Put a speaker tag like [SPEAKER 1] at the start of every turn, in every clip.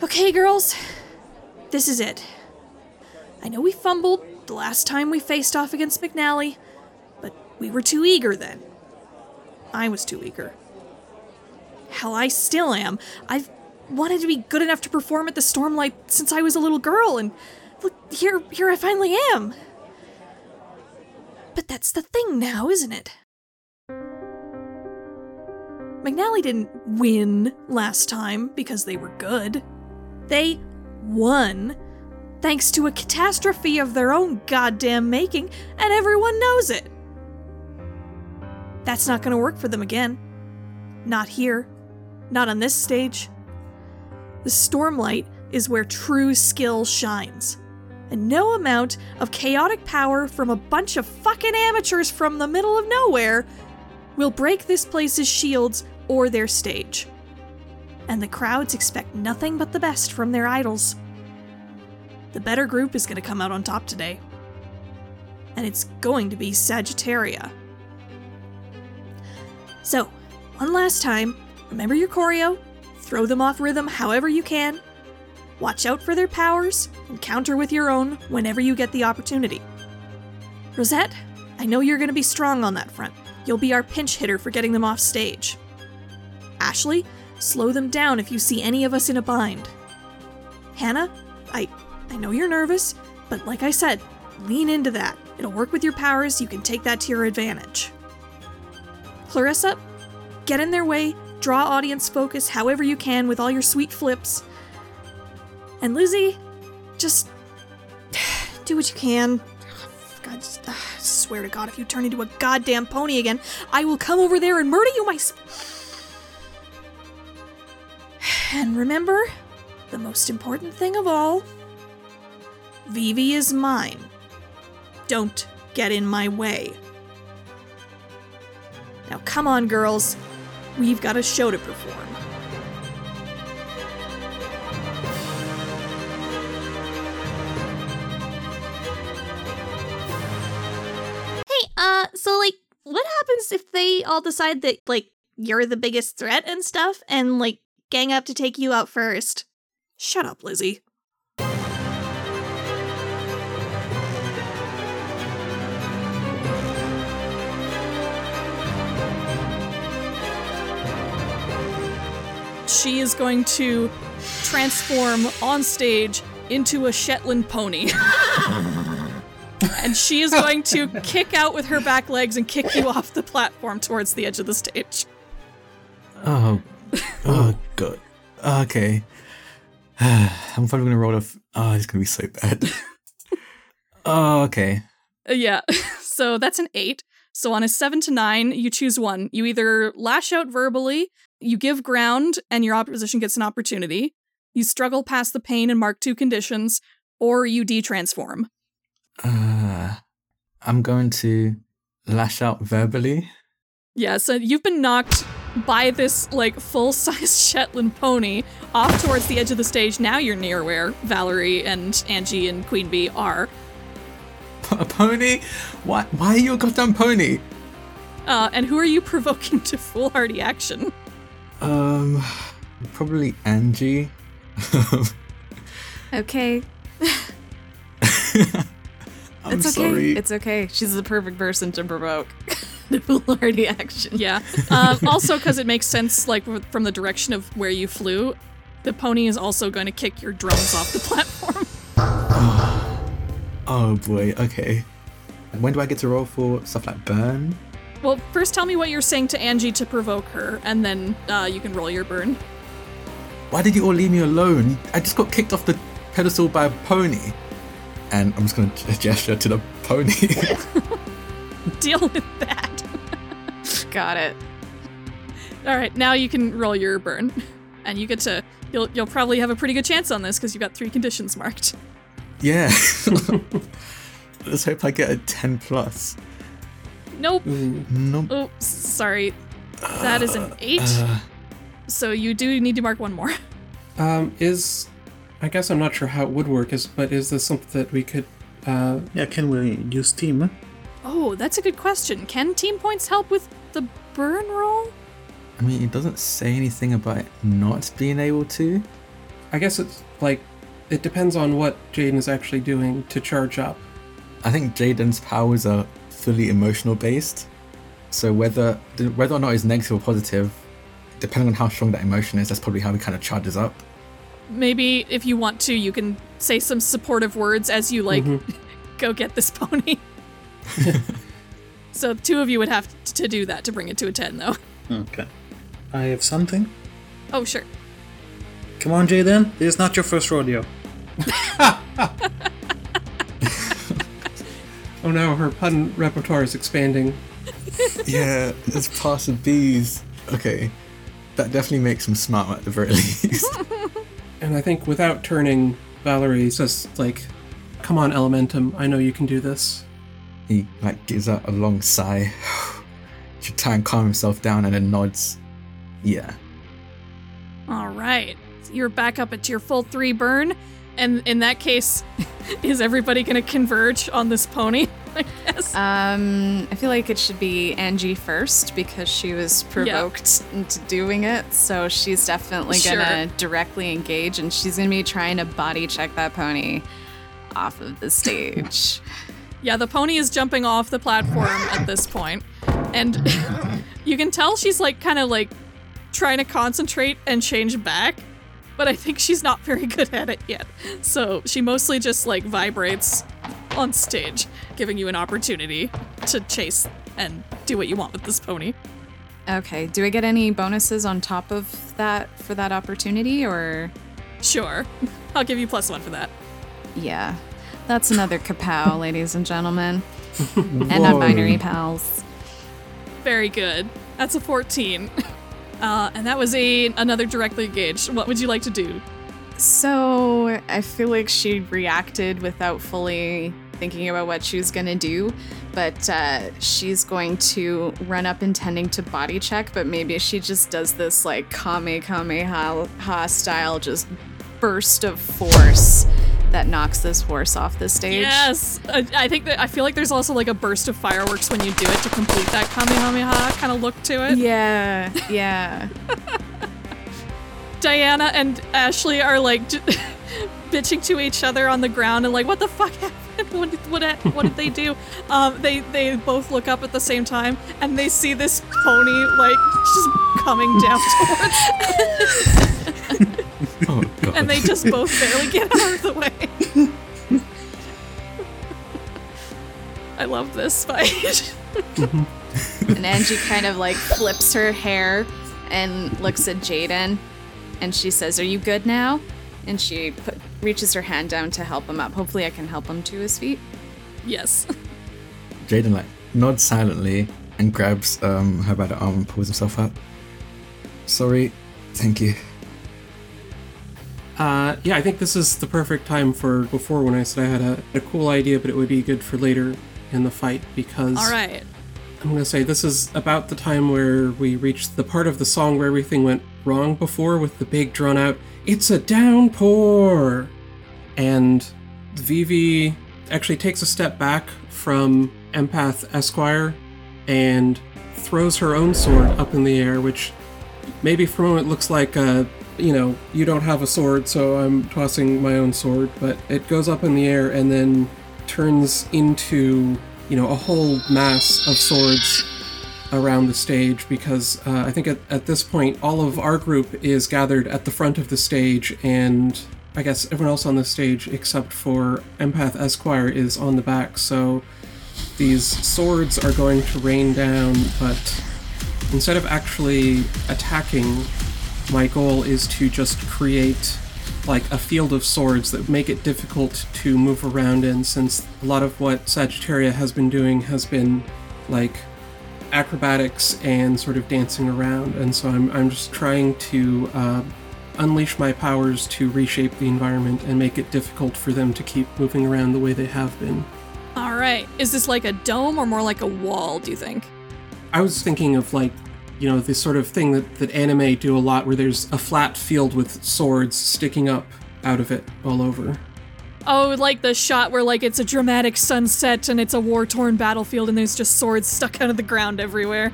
[SPEAKER 1] Okay, girls. This is it. I know we fumbled the last time we faced off against McNally, but we were too eager then. I was too eager. Hell, I still am. I've wanted to be good enough to perform at the Stormlight since I was a little girl, and look, here, here I finally am. But that's the thing now, isn't it? McNally didn't win last time because they were good. They won thanks to a catastrophe of their own goddamn making, and everyone knows it. That's not going to work for them again. Not here. Not on this stage. The Stormlight is where true skill shines. And no amount of chaotic power from a bunch of fucking amateurs from the middle of nowhere will break this place's shields or their stage. And the crowds expect nothing but the best from their idols. The better group is going to come out on top today. And it's going to be Sagittaria. So, one last time, remember your choreo, throw them off rhythm however you can, watch out for their powers, and counter with your own whenever you get the opportunity. Rosette, I know you're going to be strong on that front. You'll be our pinch hitter for getting them off stage. Ashley, slow them down if you see any of us in a bind. Hannah, I I know you're nervous, but like I said, lean into that. It'll work with your powers, you can take that to your advantage. Clarissa, get in their way, draw audience focus however you can with all your sweet flips. And Lizzy, just do what you can. God, just, uh, swear to God, if you turn into a goddamn pony again, I will come over there and murder you myself. And remember, the most important thing of all Vivi is mine. Don't get in my way. Now, come on, girls. We've got a show to perform.
[SPEAKER 2] Hey, uh, so like, what happens if they all decide that like you're the biggest threat and stuff, and like gang up to take you out first?
[SPEAKER 1] Shut up, Lizzy. She is going to transform on stage into a Shetland pony. and she is going to kick out with her back legs and kick you off the platform towards the edge of the stage.
[SPEAKER 3] Oh, oh, God. Okay. I'm probably gonna roll off. Oh, it's gonna be so bad. oh, okay.
[SPEAKER 1] Uh, yeah. So that's an eight. So on a seven to nine, you choose one. You either lash out verbally, you give ground, and your opposition gets an opportunity. You struggle past the pain and mark two conditions, or you detransform.
[SPEAKER 3] Uh, I'm going to lash out verbally.
[SPEAKER 1] Yeah, so you've been knocked by this like full size Shetland pony off towards the edge of the stage. Now you're near where Valerie and Angie and Queen Bee are.
[SPEAKER 3] A pony? Why? Why are you a goddamn pony?
[SPEAKER 1] Uh, and who are you provoking to foolhardy action?
[SPEAKER 3] Um, probably Angie.
[SPEAKER 4] Okay.
[SPEAKER 3] I'm
[SPEAKER 4] it's okay.
[SPEAKER 3] sorry.
[SPEAKER 4] It's okay. She's the perfect person to provoke the foolhardy action.
[SPEAKER 1] Yeah. Um, also, because it makes sense, like from the direction of where you flew, the pony is also going to kick your drums off the platform.
[SPEAKER 3] oh boy. Okay. When do I get to roll for stuff like burn?
[SPEAKER 1] Well, first tell me what you're saying to Angie to provoke her, and then uh, you can roll your burn.
[SPEAKER 3] Why did you all leave me alone? I just got kicked off the pedestal by a pony. And I'm just gonna gesture to the pony.
[SPEAKER 1] Deal with that.
[SPEAKER 4] Got it.
[SPEAKER 1] All right, now you can roll your burn, and you get to. You'll you'll probably have a pretty good chance on this because you've got three conditions marked.
[SPEAKER 3] yeah. Let's hope I get a 10 plus.
[SPEAKER 1] Nope.
[SPEAKER 3] Nope.
[SPEAKER 1] Oh, sorry. That is an eight.
[SPEAKER 3] Uh,
[SPEAKER 1] so you do need to mark one more.
[SPEAKER 5] Um, is I guess I'm not sure how it would work, is but is this something that we could uh
[SPEAKER 6] Yeah, can we use team?
[SPEAKER 1] Oh, that's a good question. Can team points help with the burn roll?
[SPEAKER 3] I mean, it doesn't say anything about not being able to.
[SPEAKER 5] I guess it's like it depends on what Jaiden is actually doing to charge up.
[SPEAKER 3] I think Jaiden's powers are fully emotional based. So whether whether or not it's negative or positive, depending on how strong that emotion is, that's probably how he kind of charges up.
[SPEAKER 1] Maybe if you want to, you can say some supportive words as you like mm-hmm. go get this pony. so two of you would have to do that to bring it to a 10 though.
[SPEAKER 6] Okay. I have something.
[SPEAKER 1] Oh, sure.
[SPEAKER 6] Come on, Jaiden. This is not your first rodeo.
[SPEAKER 5] Oh no, her pun repertoire is expanding.
[SPEAKER 3] yeah, it's past the bees. Okay, that definitely makes him smart at the very least.
[SPEAKER 5] And I think without turning, Valerie says like, "Come on, Elementum. I know you can do this."
[SPEAKER 3] he like gives out a long sigh, to try and calm himself down, and then nods. Yeah.
[SPEAKER 1] All right. You're back up at your full three burn. And in that case, is everybody going to converge on this pony? I guess.
[SPEAKER 4] Um, I feel like it should be Angie first because she was provoked into doing it. So she's definitely gonna
[SPEAKER 1] Sure.
[SPEAKER 4] directly engage, and she's gonna be trying to body check that pony off of the stage.
[SPEAKER 1] Yeah, the pony is jumping off the platform at this point, and you can tell she's like kind of like trying to concentrate and change back, but I think she's not very good at it yet. So she mostly just like vibrates on stage, giving you an opportunity to chase and do what you want with this pony.
[SPEAKER 4] okay, do I get any bonuses on top of that for that opportunity, or
[SPEAKER 1] Sure, I'll give you plus one for that.
[SPEAKER 4] yeah, that's another kapow, ladies and gentlemen, and non-binary pals.
[SPEAKER 1] Very good. That's a 14. Uh, and that was a another directly engaged. What would you like to do?
[SPEAKER 4] So I feel like she reacted without fully thinking about what she was gonna do, but uh, she's going to run up intending to body check, but maybe she just does this like kame kamehameha style just burst of force that knocks this horse off the stage.
[SPEAKER 1] Yes, I, I think that I feel like there's also like a burst of fireworks when you do it to complete that kamehameha kind of look to it.
[SPEAKER 4] Yeah, yeah.
[SPEAKER 1] Diana and Ashley are like j- bitching to each other on the ground and like, what the fuck happened? What did, what, what did they do? Um, they they both look up at the same time and they see this pony like just coming down towards
[SPEAKER 3] Oh god.
[SPEAKER 1] and they just both barely get out of the way. I love this fight.
[SPEAKER 4] And Angie kind of like flips her hair and looks at Jaiden and she says, Are you good now? And she put, reaches her hand down to help him up. Hopefully, I can help him to his feet.
[SPEAKER 1] yes.
[SPEAKER 3] Jaiden like nods silently and grabs um her by the arm and pulls himself up. Sorry, thank you.
[SPEAKER 5] Uh, yeah, I think this is the perfect time for before when I said I had a, a cool idea, but it would be good for later in the fight because
[SPEAKER 1] All right.
[SPEAKER 5] I'm gonna say this is about the time where we reached the part of the song where everything went wrong before with the big drawn out "It's a downpour," and Vivi actually takes a step back from Empath Esquire and throws her own sword up in the air, which maybe for a moment looks like uh, you know you don't have a sword, so I'm tossing my own sword, but it goes up in the air and then turns into you know a whole mass of swords around the stage because uh, I think at, at this point all of our group is gathered at the front of the stage and I guess everyone else on the stage except for Empath Esquire is on the back. So these swords are going to rain down but instead of actually attacking my goal is to just create like a field of swords that make it difficult to move around in since a lot of what Sagittaria has been doing has been like acrobatics and sort of dancing around and so I'm, I'm just trying to uh, unleash my powers to reshape the environment and make it difficult for them to keep moving around the way they have been.
[SPEAKER 1] All right. Is this like a dome or more like a wall, do you think?
[SPEAKER 5] I was thinking of like, you know, this sort of thing that, that anime do a lot where there's a flat field with swords sticking up out of it all over.
[SPEAKER 1] Oh, like the shot where like it's a dramatic sunset and it's a war-torn battlefield and there's just swords stuck out of the ground everywhere.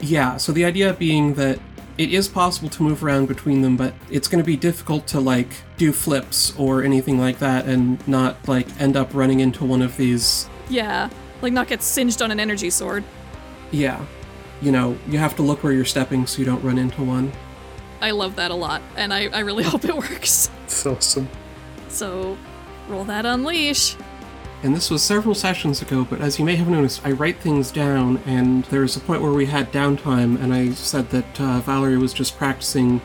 [SPEAKER 5] Yeah, so the idea being that it is possible to move around between them, but it's going to be difficult to like do flips or anything like that and not like end up running into one of these.
[SPEAKER 1] Yeah, like not get singed on an energy sword.
[SPEAKER 5] Yeah, you know, you have to look where you're stepping so you don't run into one.
[SPEAKER 1] I love that a lot, and I, I really hope it works.
[SPEAKER 6] It's awesome.
[SPEAKER 1] So, roll that unleash.
[SPEAKER 5] And this was several sessions ago, but as you may have noticed, I write things down, and there was a point where we had downtime, and I said that uh, Valerie was just practicing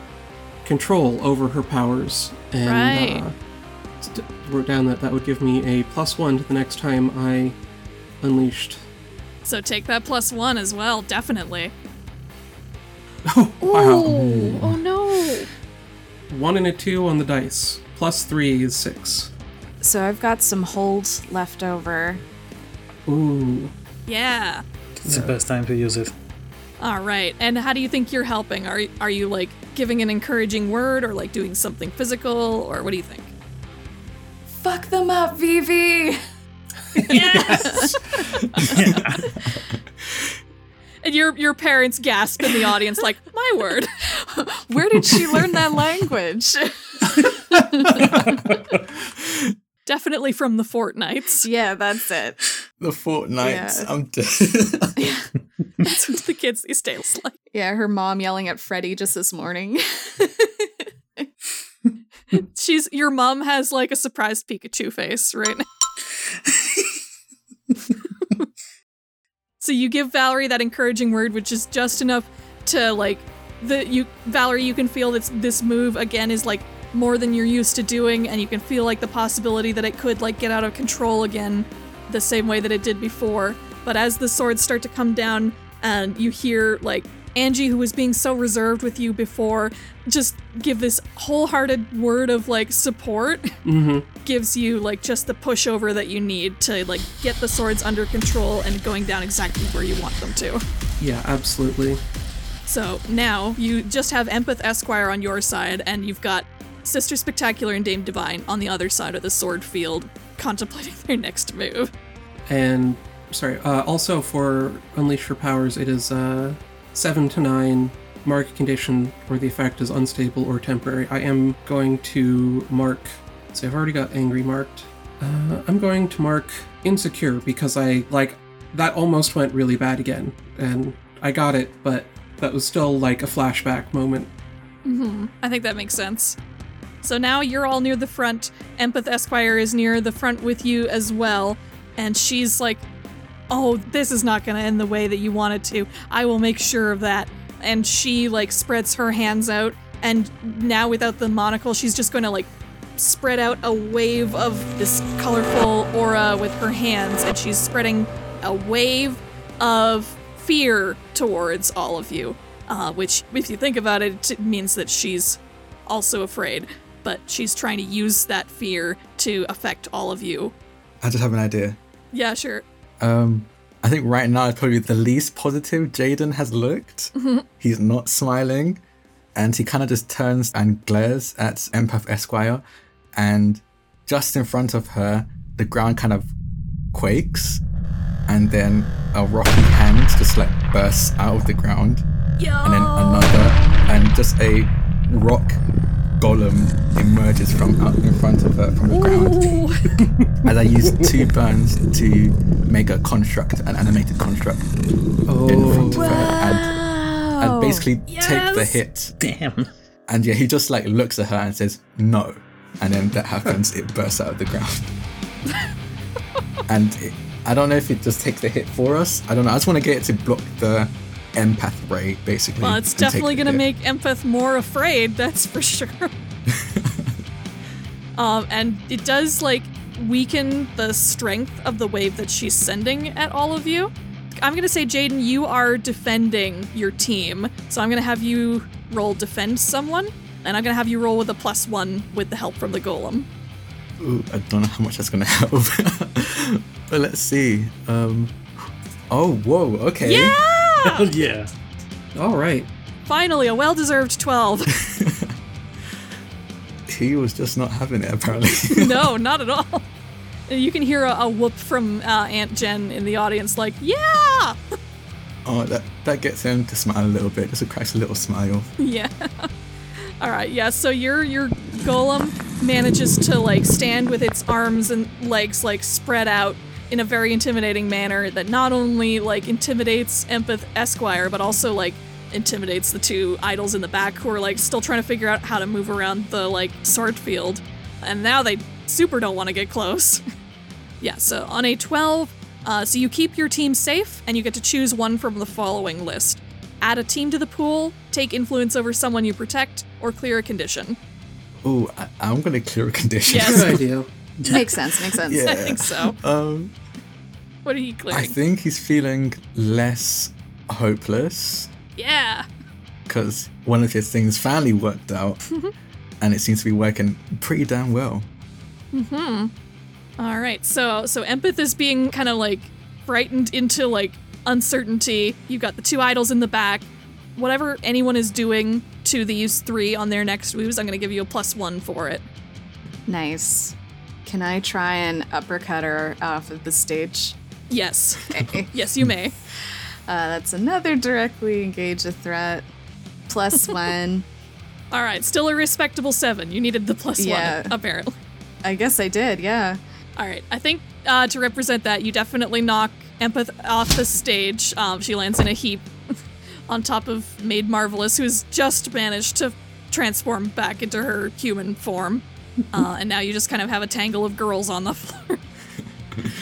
[SPEAKER 5] control over her powers. And
[SPEAKER 1] Right.
[SPEAKER 5] uh, wrote down that that would give me a plus one to the next time I unleashed.
[SPEAKER 1] So take that plus one as well, definitely.
[SPEAKER 5] Oh, wow.
[SPEAKER 4] Oh, oh no.
[SPEAKER 5] One and a two on the dice. Plus three is six.
[SPEAKER 4] So I've got some hold left over.
[SPEAKER 5] Ooh.
[SPEAKER 1] Yeah.
[SPEAKER 6] It's the best time to use it.
[SPEAKER 1] All right. And how do you think you're helping? Are are you like giving an encouraging word or like doing something physical or what do you think?
[SPEAKER 4] Fuck them up, Vivi.
[SPEAKER 1] Yes. and your your parents gasp in the audience like, "My word."
[SPEAKER 4] Where did she learn that language?
[SPEAKER 1] Definitely from the Fortnites.
[SPEAKER 4] yeah, that's it.
[SPEAKER 3] The Fortnites.
[SPEAKER 4] Yeah.
[SPEAKER 3] I'm dead.
[SPEAKER 1] That's what the kids these days like.
[SPEAKER 4] Yeah, her mom yelling at Freddy just this morning.
[SPEAKER 1] She's your mom has like a surprised Pikachu face right now. so you give Valerie that encouraging word, which is just enough to like the you Valerie, you can feel that this move again is like more than you're used to doing, and you can feel like the possibility that it could like get out of control again the same way that it did before. But as the swords start to come down and you hear like Angie, who was being so reserved with you before, just give this wholehearted word of like support,
[SPEAKER 5] Mm-hmm.
[SPEAKER 1] gives you like just the pushover that you need to like get the swords under control and going down exactly where you want them to.
[SPEAKER 5] Yeah, absolutely.
[SPEAKER 1] So now you just have Empath Esquire on your side, and you've got Sister Spectacular and Dame Divine on the other side of the sword field, contemplating their next move.
[SPEAKER 5] And sorry, uh, also for Unleash Your Powers, it is uh, seven to nine. Mark condition or the effect is unstable or temporary. I am going to mark. See, I've already got angry marked. Uh, I'm going to mark insecure because I like that almost went really bad again, and I got it, but that was still like a flashback moment. Hmm.
[SPEAKER 1] I think that makes sense. So now you're all near the front. Empath Esquire is near the front with you as well. And she's like, Oh, this is not going to end the way that you want it to. I will make sure of that. And she, like, spreads her hands out. And now, without the monocle, she's just going to, like, spread out a wave of this colorful aura with her hands. And she's spreading a wave of fear towards all of you. Uh, which, if you think about it, it means that she's also afraid, but she's trying to use that fear to affect all of you.
[SPEAKER 3] I just have an idea.
[SPEAKER 1] Yeah, sure.
[SPEAKER 3] Um, I think right now is probably the least positive Jaiden has looked. He's not smiling, and he kind of just turns and glares at Empath Esquire, and just in front of her, the ground kind of quakes, and then a rocky hand just like bursts out of the ground, and then another, and just a rock golem emerges from out in front of her from the ground as I use two burns to make a construct, an animated construct in front of her, and, and oh, basically take the hit.
[SPEAKER 6] Damn.
[SPEAKER 3] And yeah, he just like looks at her and says no, and then that happens. It bursts out of the ground, and it, I don't know if it just takes the hit for us. I don't know. I just want to get it to block the empath ray, basically.
[SPEAKER 1] Well, it's definitely going to make Empath more afraid, that's for sure. um, and it does, like, weaken the strength of the wave that she's sending at all of you. I'm going to say, Jaiden, you are defending your team. So I'm going to have you roll defend someone, and I'm going to have you roll with a plus one with the help from the golem.
[SPEAKER 3] Ooh, I don't know how much that's gonna help. but let's see. Um Oh whoa, okay.
[SPEAKER 1] Yeah!
[SPEAKER 6] Hell yeah.
[SPEAKER 5] All right.
[SPEAKER 1] Finally, a well deserved 12.
[SPEAKER 3] He was just not having it apparently.
[SPEAKER 1] no, not at all. You can hear a, a whoop from uh, Aunt Jen in the audience, like, yeah!
[SPEAKER 3] Oh, that, that gets him to smile a little bit, just a cracks a little smile.
[SPEAKER 1] Yeah. All right. Yeah. So your your golem manages to like stand with its arms and legs like spread out in a very intimidating manner that not only like intimidates Empath Esquire but also like intimidates the two idols in the back who are like still trying to figure out how to move around the like sword field. And now they super don't want to get close. yeah. So on a 12, uh, so you keep your team safe and you get to choose one from the following list add a team to the pool, take influence over someone you protect, or clear a condition.
[SPEAKER 3] Oh, I'm gonna clear a condition.
[SPEAKER 1] Yes.
[SPEAKER 5] Good idea.
[SPEAKER 4] Makes sense. Makes sense.
[SPEAKER 3] Yeah.
[SPEAKER 1] I think so.
[SPEAKER 3] Um,
[SPEAKER 1] What are you clearing?
[SPEAKER 3] I think he's feeling less hopeless
[SPEAKER 1] yeah.
[SPEAKER 3] because one of his things finally worked out, and it seems to be working pretty damn well. Hmm.
[SPEAKER 1] All right. So so empath is being kind of like frightened into like uncertainty. You've got the two idols in the back. Whatever anyone is doing to these three on their next moves, I'm going to give you a plus one for it.
[SPEAKER 4] Nice. Can I try and uppercut her off of the stage?
[SPEAKER 1] Yes.
[SPEAKER 4] Okay.
[SPEAKER 1] yes, you may.
[SPEAKER 4] Uh, that's another directly engage a threat. Plus one.
[SPEAKER 1] All right. Still a respectable seven. You needed the plus
[SPEAKER 4] Yeah.
[SPEAKER 1] one, apparently.
[SPEAKER 4] I guess I did, yeah.
[SPEAKER 1] All right. I think uh, to represent that, you definitely knock Empath off the stage. Um, she lands in a heap on top of Maid Marvelous, who's just managed to transform back into her human form. Uh, and now you just kind of have a tangle of girls on the floor.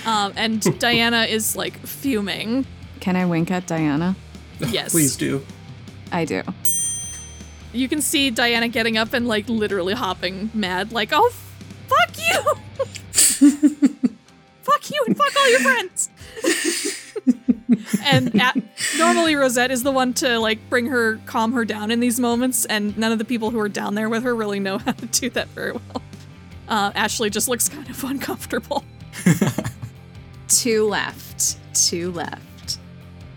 [SPEAKER 1] Um, and Diana is like fuming.
[SPEAKER 4] Can I wink at Diana?
[SPEAKER 1] Yes.
[SPEAKER 5] Please do.
[SPEAKER 4] I do.
[SPEAKER 1] You can see Diana getting up and like literally hopping mad, like, oh, fuck you! fuck you and fuck all your friends! and at, normally Rosette is the one to like bring her, calm her down in these moments, and none of the people who are down there with her really know how to do that very well. Uh, Ashley just looks kind of uncomfortable.
[SPEAKER 4] Two left. Two left.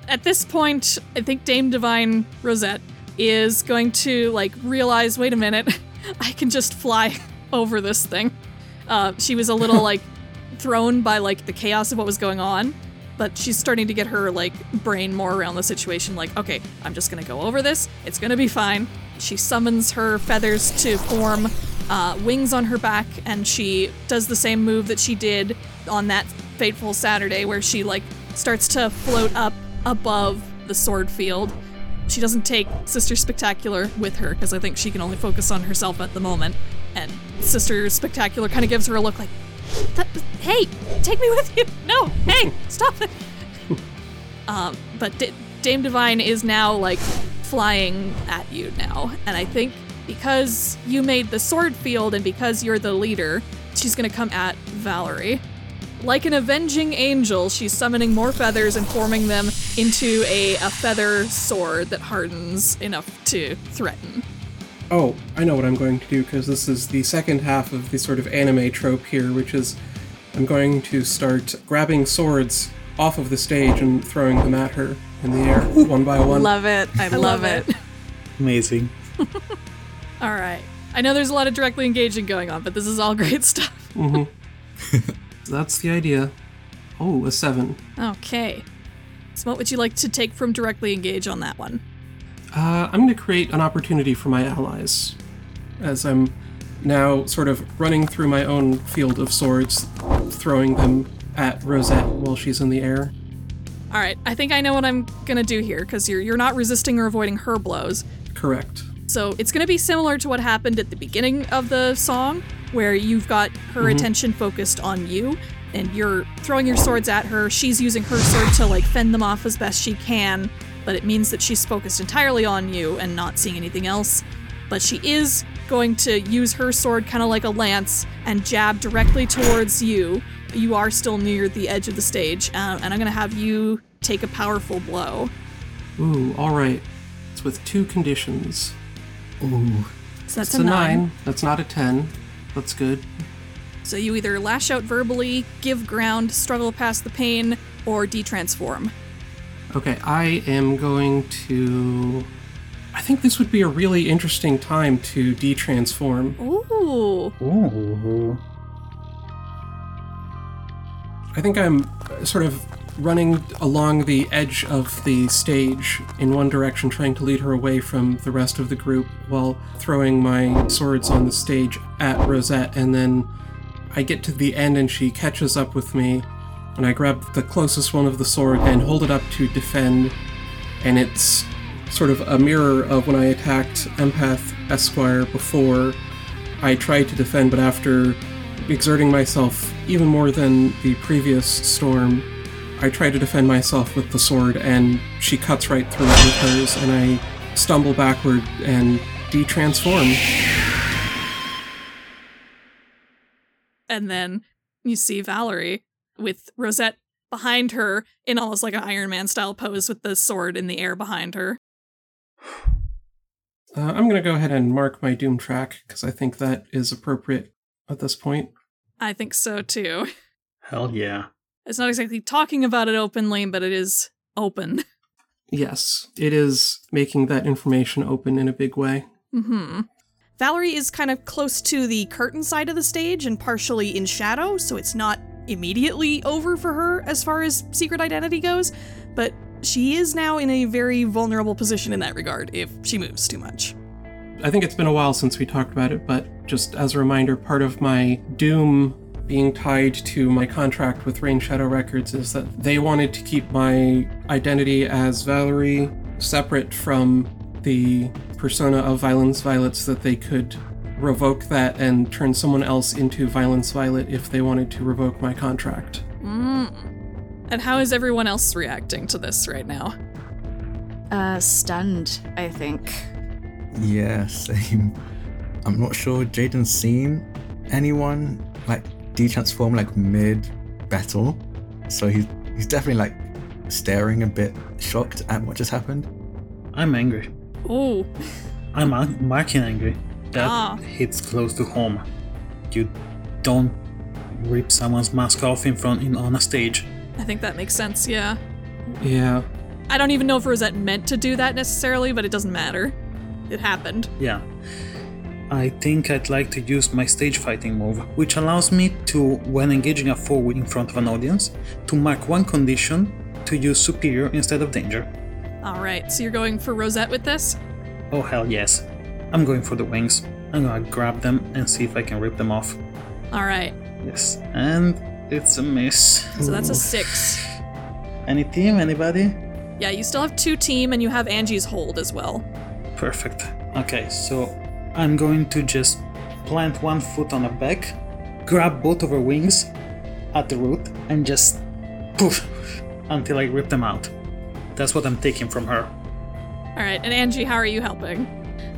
[SPEAKER 1] at this point, I think Dame Divine Rosette is going to like realize, wait a minute, I can just fly over this thing. Uh, she was a little like thrown by like the chaos of what was going on, but she's starting to get her like brain more around the situation. Like, okay, I'm just gonna go over this. It's gonna be fine. She summons her feathers to form uh, wings on her back, and she does the same move that she did on that fateful Saturday, where she like starts to float up above the sword field. She doesn't take Sister Spectacular with her because I think she can only focus on herself at the moment. And Sister Spectacular kind of gives her a look like, "Hey, take me with you! No, hey, stop it!" um, but D- Dame Divine is now like flying at you now, and I think because you made the sword field and because you're the leader, she's gonna come at Valerie. Like an avenging angel, she's summoning more feathers and forming them into a, a feather sword that hardens enough to threaten.
[SPEAKER 5] Oh, I know what I'm going to do because this is the second half of the sort of anime trope here, which is I'm going to start grabbing swords off of the stage and throwing them at her in the air, one by one.
[SPEAKER 4] Love it. I,
[SPEAKER 1] I
[SPEAKER 4] love, it.
[SPEAKER 6] Amazing.
[SPEAKER 1] All right. I know there's a lot of directly engaging going on, but this is all great stuff. Mm-hmm.
[SPEAKER 5] That's the idea. Oh, a seven.
[SPEAKER 1] Okay. So, what would you like to take from directly engage on that one?
[SPEAKER 5] Uh, I'm going to create an opportunity for my allies, as I'm now sort of running through my own field of swords, throwing them at Rosette while she's in the air.
[SPEAKER 1] All right. I think I know what I'm gonna do here because you're you're not resisting or avoiding her blows.
[SPEAKER 5] Correct.
[SPEAKER 1] So it's going to be similar to what happened at the beginning of the song, where you've got her attention focused on you, and you're throwing your swords at her. She's using her sword to like fend them off as best she can, but it means that she's focused entirely on you and not seeing anything else. But she is going to use her sword kind of like a lance and jab directly towards you. You are still near the edge of the stage, uh, and I'm going to have you take a powerful blow.
[SPEAKER 5] Ooh, all right. It's with two conditions.
[SPEAKER 3] Ooh.
[SPEAKER 1] So that's
[SPEAKER 5] It's a nine. That's not a ten. That's good.
[SPEAKER 1] So you either lash out verbally, give ground, struggle past the pain, or detransform.
[SPEAKER 5] Okay, I am going to. I think this would be a really interesting time to detransform.
[SPEAKER 1] Ooh.
[SPEAKER 6] Ooh.
[SPEAKER 5] I think I'm sort of running along the edge of the stage in one direction, trying to lead her away from the rest of the group while throwing my swords on the stage at Rosette. And then I get to the end and she catches up with me, and I grab the closest one of the sword and hold it up to defend. And it's sort of a mirror of when I attacked Empath Esquire before. I tried to defend, but after exerting myself even more than the previous storm, I try to defend myself with the sword, and she cuts right through it with hers, and I stumble backward and de-transform.
[SPEAKER 1] And then you see Valerie with Rosette behind her in almost like an Iron Man style pose with the sword in the air behind her.
[SPEAKER 5] Uh, I'm going to go ahead and mark my Doom track because I think that is appropriate at this point.
[SPEAKER 1] I think so too.
[SPEAKER 6] Hell yeah.
[SPEAKER 1] It's not exactly talking about it openly, but it is open.
[SPEAKER 5] Yes, it is making that information open in a big way.
[SPEAKER 1] hmm Valerie is kind of close to the curtain side of the stage and partially in shadow, so it's not immediately over for her as far as secret identity goes, but she is now in a very vulnerable position in that regard if she moves too much.
[SPEAKER 5] I think it's been a while since we talked about it, but just as a reminder, part of my Doom being tied to my contract with Rain Shadow Records is that they wanted to keep my identity as Valerie separate from the persona of Violence Violet so that they could revoke that and turn someone else into Violence Violet if they wanted to revoke my contract.
[SPEAKER 1] Mm. And how is everyone else reacting to this right now?
[SPEAKER 4] Uh, stunned, I think.
[SPEAKER 3] Yeah, same. I'm not sure Jaiden's seen anyone like de-transform like mid battle, so he's he's definitely like staring a bit shocked at what just happened.
[SPEAKER 6] I'm angry.
[SPEAKER 1] Oh,
[SPEAKER 6] I'm an- marking angry. That
[SPEAKER 1] Ah.
[SPEAKER 6] hits close to home. You don't rip someone's mask off in front in on a stage.
[SPEAKER 1] I think that makes sense, yeah.
[SPEAKER 5] Yeah.
[SPEAKER 1] I don't even know if Rosette meant to do that necessarily, but it doesn't matter. It happened.
[SPEAKER 6] Yeah. I think I'd like to use my stage fighting move, which allows me to, when engaging a foe in front of an audience, to mark one condition to use superior instead of danger.
[SPEAKER 1] Alright, so you're going for Rosette with this?
[SPEAKER 6] Oh hell yes. I'm going for the wings. I'm gonna grab them and see if I can rip them off.
[SPEAKER 1] Alright,
[SPEAKER 6] Yes. And it's a miss.
[SPEAKER 1] so that's a six.
[SPEAKER 6] Any team? Anybody?
[SPEAKER 1] Yeah, you still have two team and you have Angie's hold as well.
[SPEAKER 6] Perfect. Okay, so I'm going to just plant one foot on her back, grab both of her wings at the root, and just poof until I rip them out. That's what I'm taking from her.
[SPEAKER 1] Alright, and Angie, how are you helping?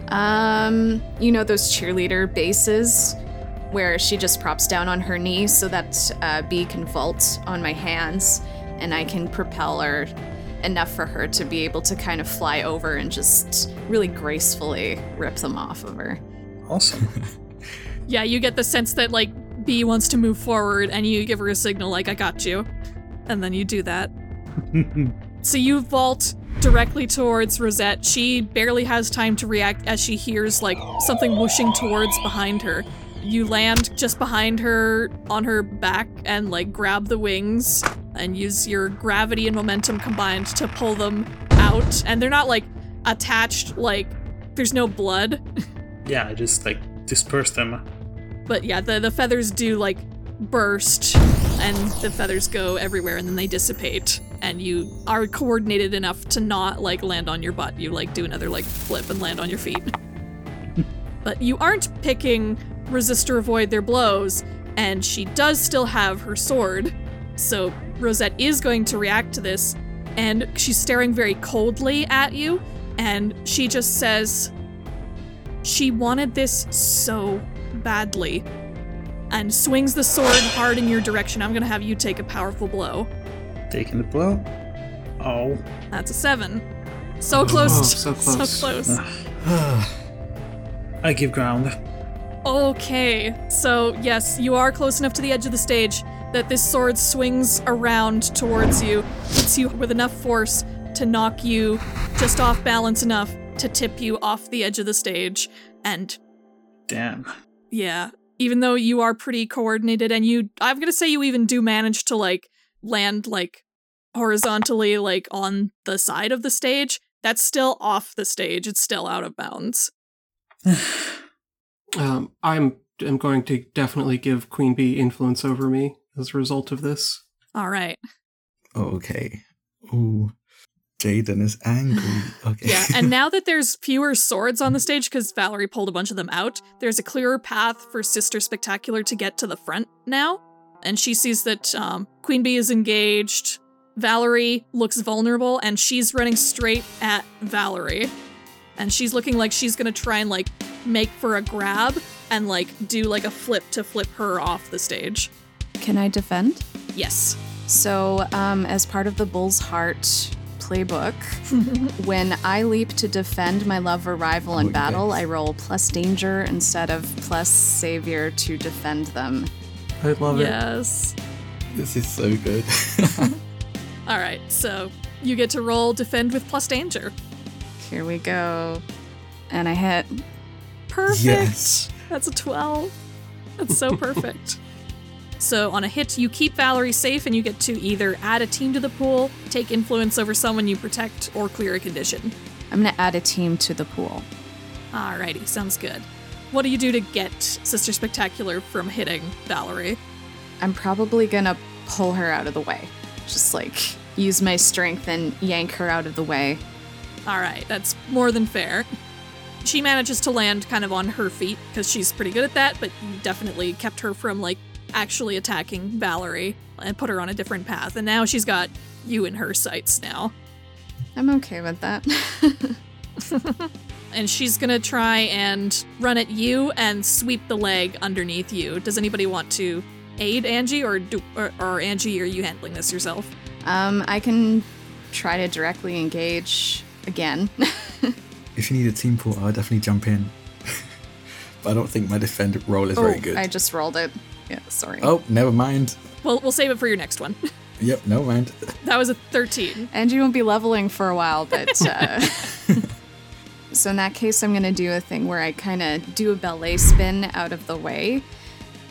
[SPEAKER 4] Um, you know those cheerleader bases where she just props down on her knee so that uh, Bee can vault on my hands and I can propel her enough for her to be able to kind of fly over and just really gracefully rip them off of her.
[SPEAKER 6] Awesome.
[SPEAKER 1] Yeah, you get the sense that, like, Bee wants to move forward and you give her a signal, like, I got you. And then you do that. So you vault directly towards Rosette. She barely has time to react as she hears like something whooshing towards behind her. You land just behind her on her back and like grab the wings and use your gravity and momentum combined to pull them out. And they're not like attached, like there's no blood.
[SPEAKER 6] yeah, I just like disperse them.
[SPEAKER 1] But yeah, the, the feathers do like burst and the feathers go everywhere and then they dissipate. And you are coordinated enough to not like land on your butt. You like do another like flip and land on your feet. but you aren't picking resist or avoid their blows, and she does still have her sword. So Rosette is going to react to this, and she's staring very coldly at you, and she just says, She wanted this so badly. And swings the sword hard in your direction. I'm gonna have you take a powerful blow.
[SPEAKER 6] Taking the blow. Oh.
[SPEAKER 1] That's a seven. So close.
[SPEAKER 5] Oh, so close.
[SPEAKER 1] So close.
[SPEAKER 6] I give ground.
[SPEAKER 1] Okay, so yes, you are close enough to the edge of the stage that this sword swings around towards you, hits you with enough force to knock you just off balance enough to tip you off the edge of the stage. And
[SPEAKER 6] Damn.
[SPEAKER 1] yeah, even though you are pretty coordinated and you, I'm gonna say you even do manage to like land like horizontally, like on the side of the stage, that's still off the stage. It's still out of bounds.
[SPEAKER 5] Um, I'm I'm going to definitely give Queen Bee influence over me as a result of this.
[SPEAKER 1] All right.
[SPEAKER 3] Okay. Ooh. Jaiden is angry. Okay.
[SPEAKER 1] Yeah, and now that there's fewer swords on the stage because Valerie pulled a bunch of them out, there's a clearer path for Sister Spectacular to get to the front now. And she sees that um, Queen Bee is engaged. Valerie looks vulnerable, and she's running straight at Valerie. And she's looking like she's gonna try and like make for a grab and like do like a flip to flip her off the stage.
[SPEAKER 4] Can I defend?
[SPEAKER 1] Yes.
[SPEAKER 4] So, um, as part of the Bull's Heart playbook, when I leap to defend my love or rival in
[SPEAKER 3] Oh,
[SPEAKER 4] battle,
[SPEAKER 3] yes.
[SPEAKER 4] I roll plus danger instead of plus savior to defend them.
[SPEAKER 5] I love it.
[SPEAKER 1] Yes.
[SPEAKER 3] This is so good.
[SPEAKER 1] All right, so you get to roll defend with plus danger.
[SPEAKER 4] Here we go. And I hit.
[SPEAKER 1] Perfect.
[SPEAKER 3] Yes.
[SPEAKER 1] That's a 12. That's so perfect. so, on a hit, you keep Valerie safe and you get to either add a team to the pool, take influence over someone you protect, or clear a condition.
[SPEAKER 4] I'm gonna add a team to the pool.
[SPEAKER 1] Alrighty, sounds good. What do you do to get Sister Spectacular from hitting Valerie?
[SPEAKER 4] I'm probably gonna pull her out of the way. Just like use my strength and yank her out of the way.
[SPEAKER 1] Alright, that's more than fair. She manages to land kind of on her feet because she's pretty good at that, but you definitely kept her from like actually attacking Valerie and put her on a different path. And now she's got you in her sights now.
[SPEAKER 4] I'm okay with that.
[SPEAKER 1] and she's gonna try and run at you and sweep the leg underneath you. Does anybody want to aid Angie, or do, or, or Angie, are you handling this yourself?
[SPEAKER 4] um, I can try to directly engage again.
[SPEAKER 3] if you need a team pool, I'll definitely jump in. but I don't think my defend roll is very good.
[SPEAKER 4] Oh, I just rolled it. Yeah, sorry.
[SPEAKER 3] Oh, never mind.
[SPEAKER 1] Well, we'll save it for your next one.
[SPEAKER 3] Yep, never mind.
[SPEAKER 1] that was a 13.
[SPEAKER 4] And you won't be leveling for a while, but. Uh, so, in that case, I'm going to do a thing where I kind of do a ballet spin out of the way.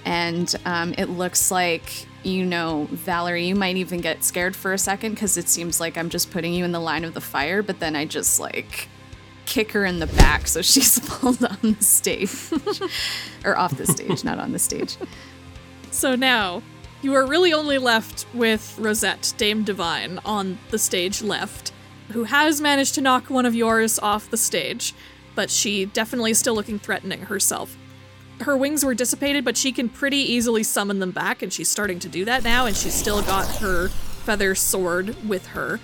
[SPEAKER 4] And um, it looks like, you know, Valerie, you might even get scared for a second because it seems like I'm just putting you in the line of the fire, but then I just like kick her in the back so she's pulled on the stage. or off the stage, not on the stage.
[SPEAKER 1] So now, you are really only left with Rosette, Dame Divine, on the stage left, who has managed to knock one of yours off the stage, but she definitely is still looking threatening herself. Her wings were dissipated, but she can pretty easily summon them back, and she's starting to do that now, and she's still got her feather sword with her,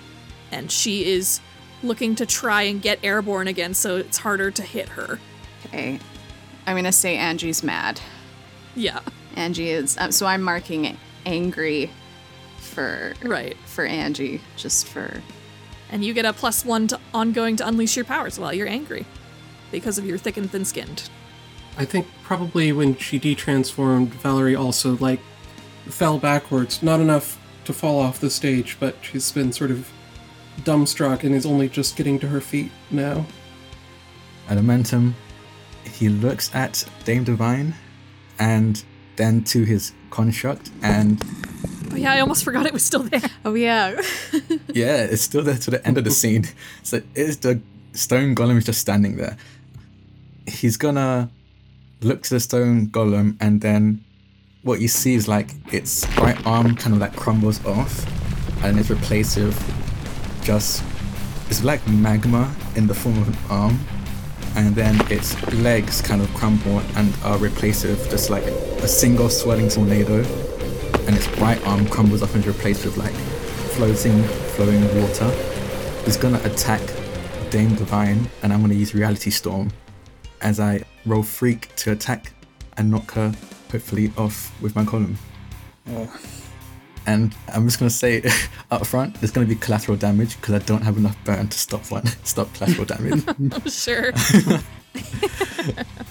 [SPEAKER 1] and she is looking to try and get airborne again, so it's harder to hit her.
[SPEAKER 4] Okay. I'm going to say Angie's mad.
[SPEAKER 1] Yeah,
[SPEAKER 4] Angie is uh, so I'm marking angry for
[SPEAKER 1] right.
[SPEAKER 4] for Angie just for
[SPEAKER 1] and you get a plus one to ongoing to unleash your powers while you're angry because of your thick and thin skinned.
[SPEAKER 5] I think probably when she detransformed, Valerie also like fell backwards. Not enough to fall off the stage, but she's been sort of dumbstruck and is only just getting to her feet now.
[SPEAKER 3] Elementum, he looks at Dame Divine and then to his construct, and
[SPEAKER 1] Oh yeah, I almost forgot it was still there.
[SPEAKER 4] Oh yeah.
[SPEAKER 3] yeah, it's still there to the end of the scene. So it's the stone golem is just standing there. He's gonna look at the stone golem, and then what you see is like its right arm kind of like crumbles off, and it's replaced with just it's like magma in the form of an arm, and then its legs kind of crumble and are replaced with just like a single swirling tornado, and its right arm crumbles off and is replaced with like floating, flowing water. He's gonna attack Dame Divine, and I'm gonna use Reality Storm as I roll Freak to attack and knock her hopefully off with my column.
[SPEAKER 6] Oh,
[SPEAKER 3] And I'm just gonna say up front, there's gonna be collateral damage because I don't have enough burn to stop one, stop collateral damage.
[SPEAKER 1] I'm sure.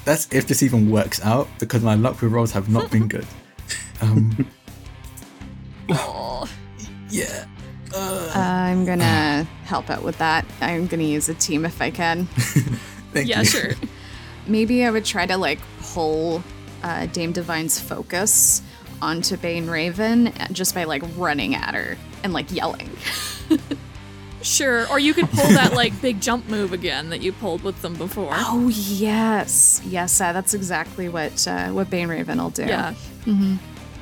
[SPEAKER 3] That's if this even works out because my luck with rolls have not been good. Um, yeah.
[SPEAKER 4] I'm going to help out with that. I'm going to use a team if I can.
[SPEAKER 3] Thank
[SPEAKER 1] yeah,
[SPEAKER 3] you.
[SPEAKER 1] sure.
[SPEAKER 4] Maybe I would try to like pull uh, Dame Divine's focus onto Bane Raven just by like running at her and like yelling.
[SPEAKER 1] Sure, or you could pull that like big jump move again that you pulled with them before.
[SPEAKER 4] Oh yes, yes, uh, that's exactly what uh, what Bane Raven will do.
[SPEAKER 1] Yeah.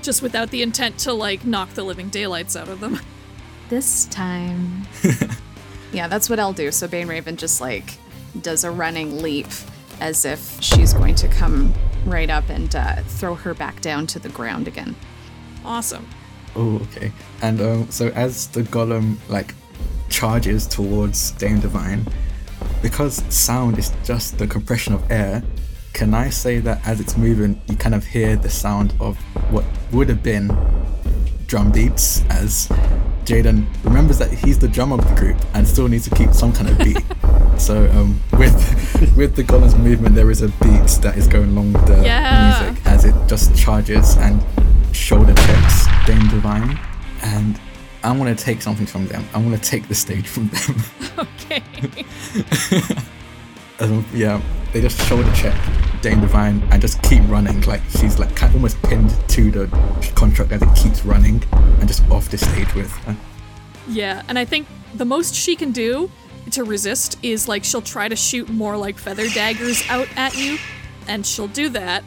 [SPEAKER 1] Just without the intent to like knock the living daylights out of them.
[SPEAKER 4] This time. yeah, that's what I'll do. So Bane Raven just like does a running leap as if she's going to come right up and uh, throw her back down to the ground again.
[SPEAKER 1] Awesome.
[SPEAKER 3] Oh, okay. And um, so as the golem like charges towards Dame Divine, because sound is just the compression of air, can I say that as it's moving, you kind of hear the sound of what would have been drum beats as Jaiden remembers that he's the drummer of the group and still needs to keep some kind of beat. so um, with with the golem's movement, there is a beat that is going along with the
[SPEAKER 1] Yeah.
[SPEAKER 3] music as it just charges and shoulder checks Dame Divine. And I want to take something from them. I want to take the stage from them.
[SPEAKER 1] Okay.
[SPEAKER 3] Um, yeah, they just shoulder check Dame Divine and just keep running. Like she's like kind almost pinned to the contract as it keeps running and just off the stage with
[SPEAKER 1] yeah, and I think the most she can do to resist is like she'll try to shoot more like feather daggers out at you, and she'll do that,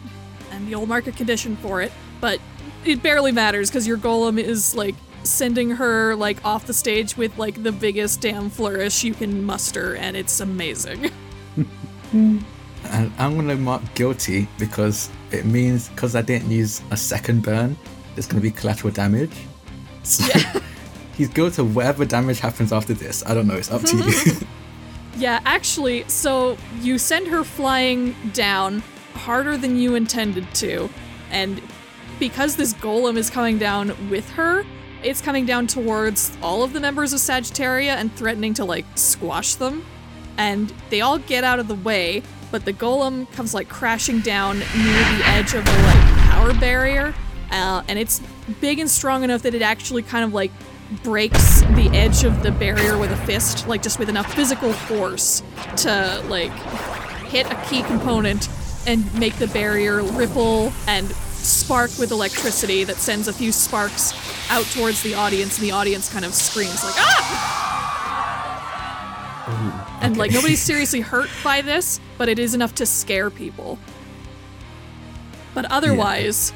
[SPEAKER 1] and you'll mark a condition for it, but it barely matters because your golem is like sending her like off the stage with like the biggest damn flourish you can muster, and it's amazing. Mm.
[SPEAKER 3] And I'm gonna mark guilty because it means because I didn't use a second burn, there's gonna be collateral damage. So he's guilty of whatever damage happens after this. I don't know. It's up to you.
[SPEAKER 1] Yeah, actually, so you send her flying down harder than you intended to, and because this golem is coming down with her, it's coming down towards all of the members of Sagittaria and threatening to like squash them. And they all get out of the way, but the golem comes like crashing down near the edge of the like power barrier, uh, and it's big and strong enough that it actually kind of like breaks the edge of the barrier with a fist, like just with enough physical force to like hit a key component and make the barrier ripple and spark with electricity that sends a few sparks out towards the audience and the audience kind of screams like ah and like nobody's seriously hurt by this but it is enough to scare people but otherwise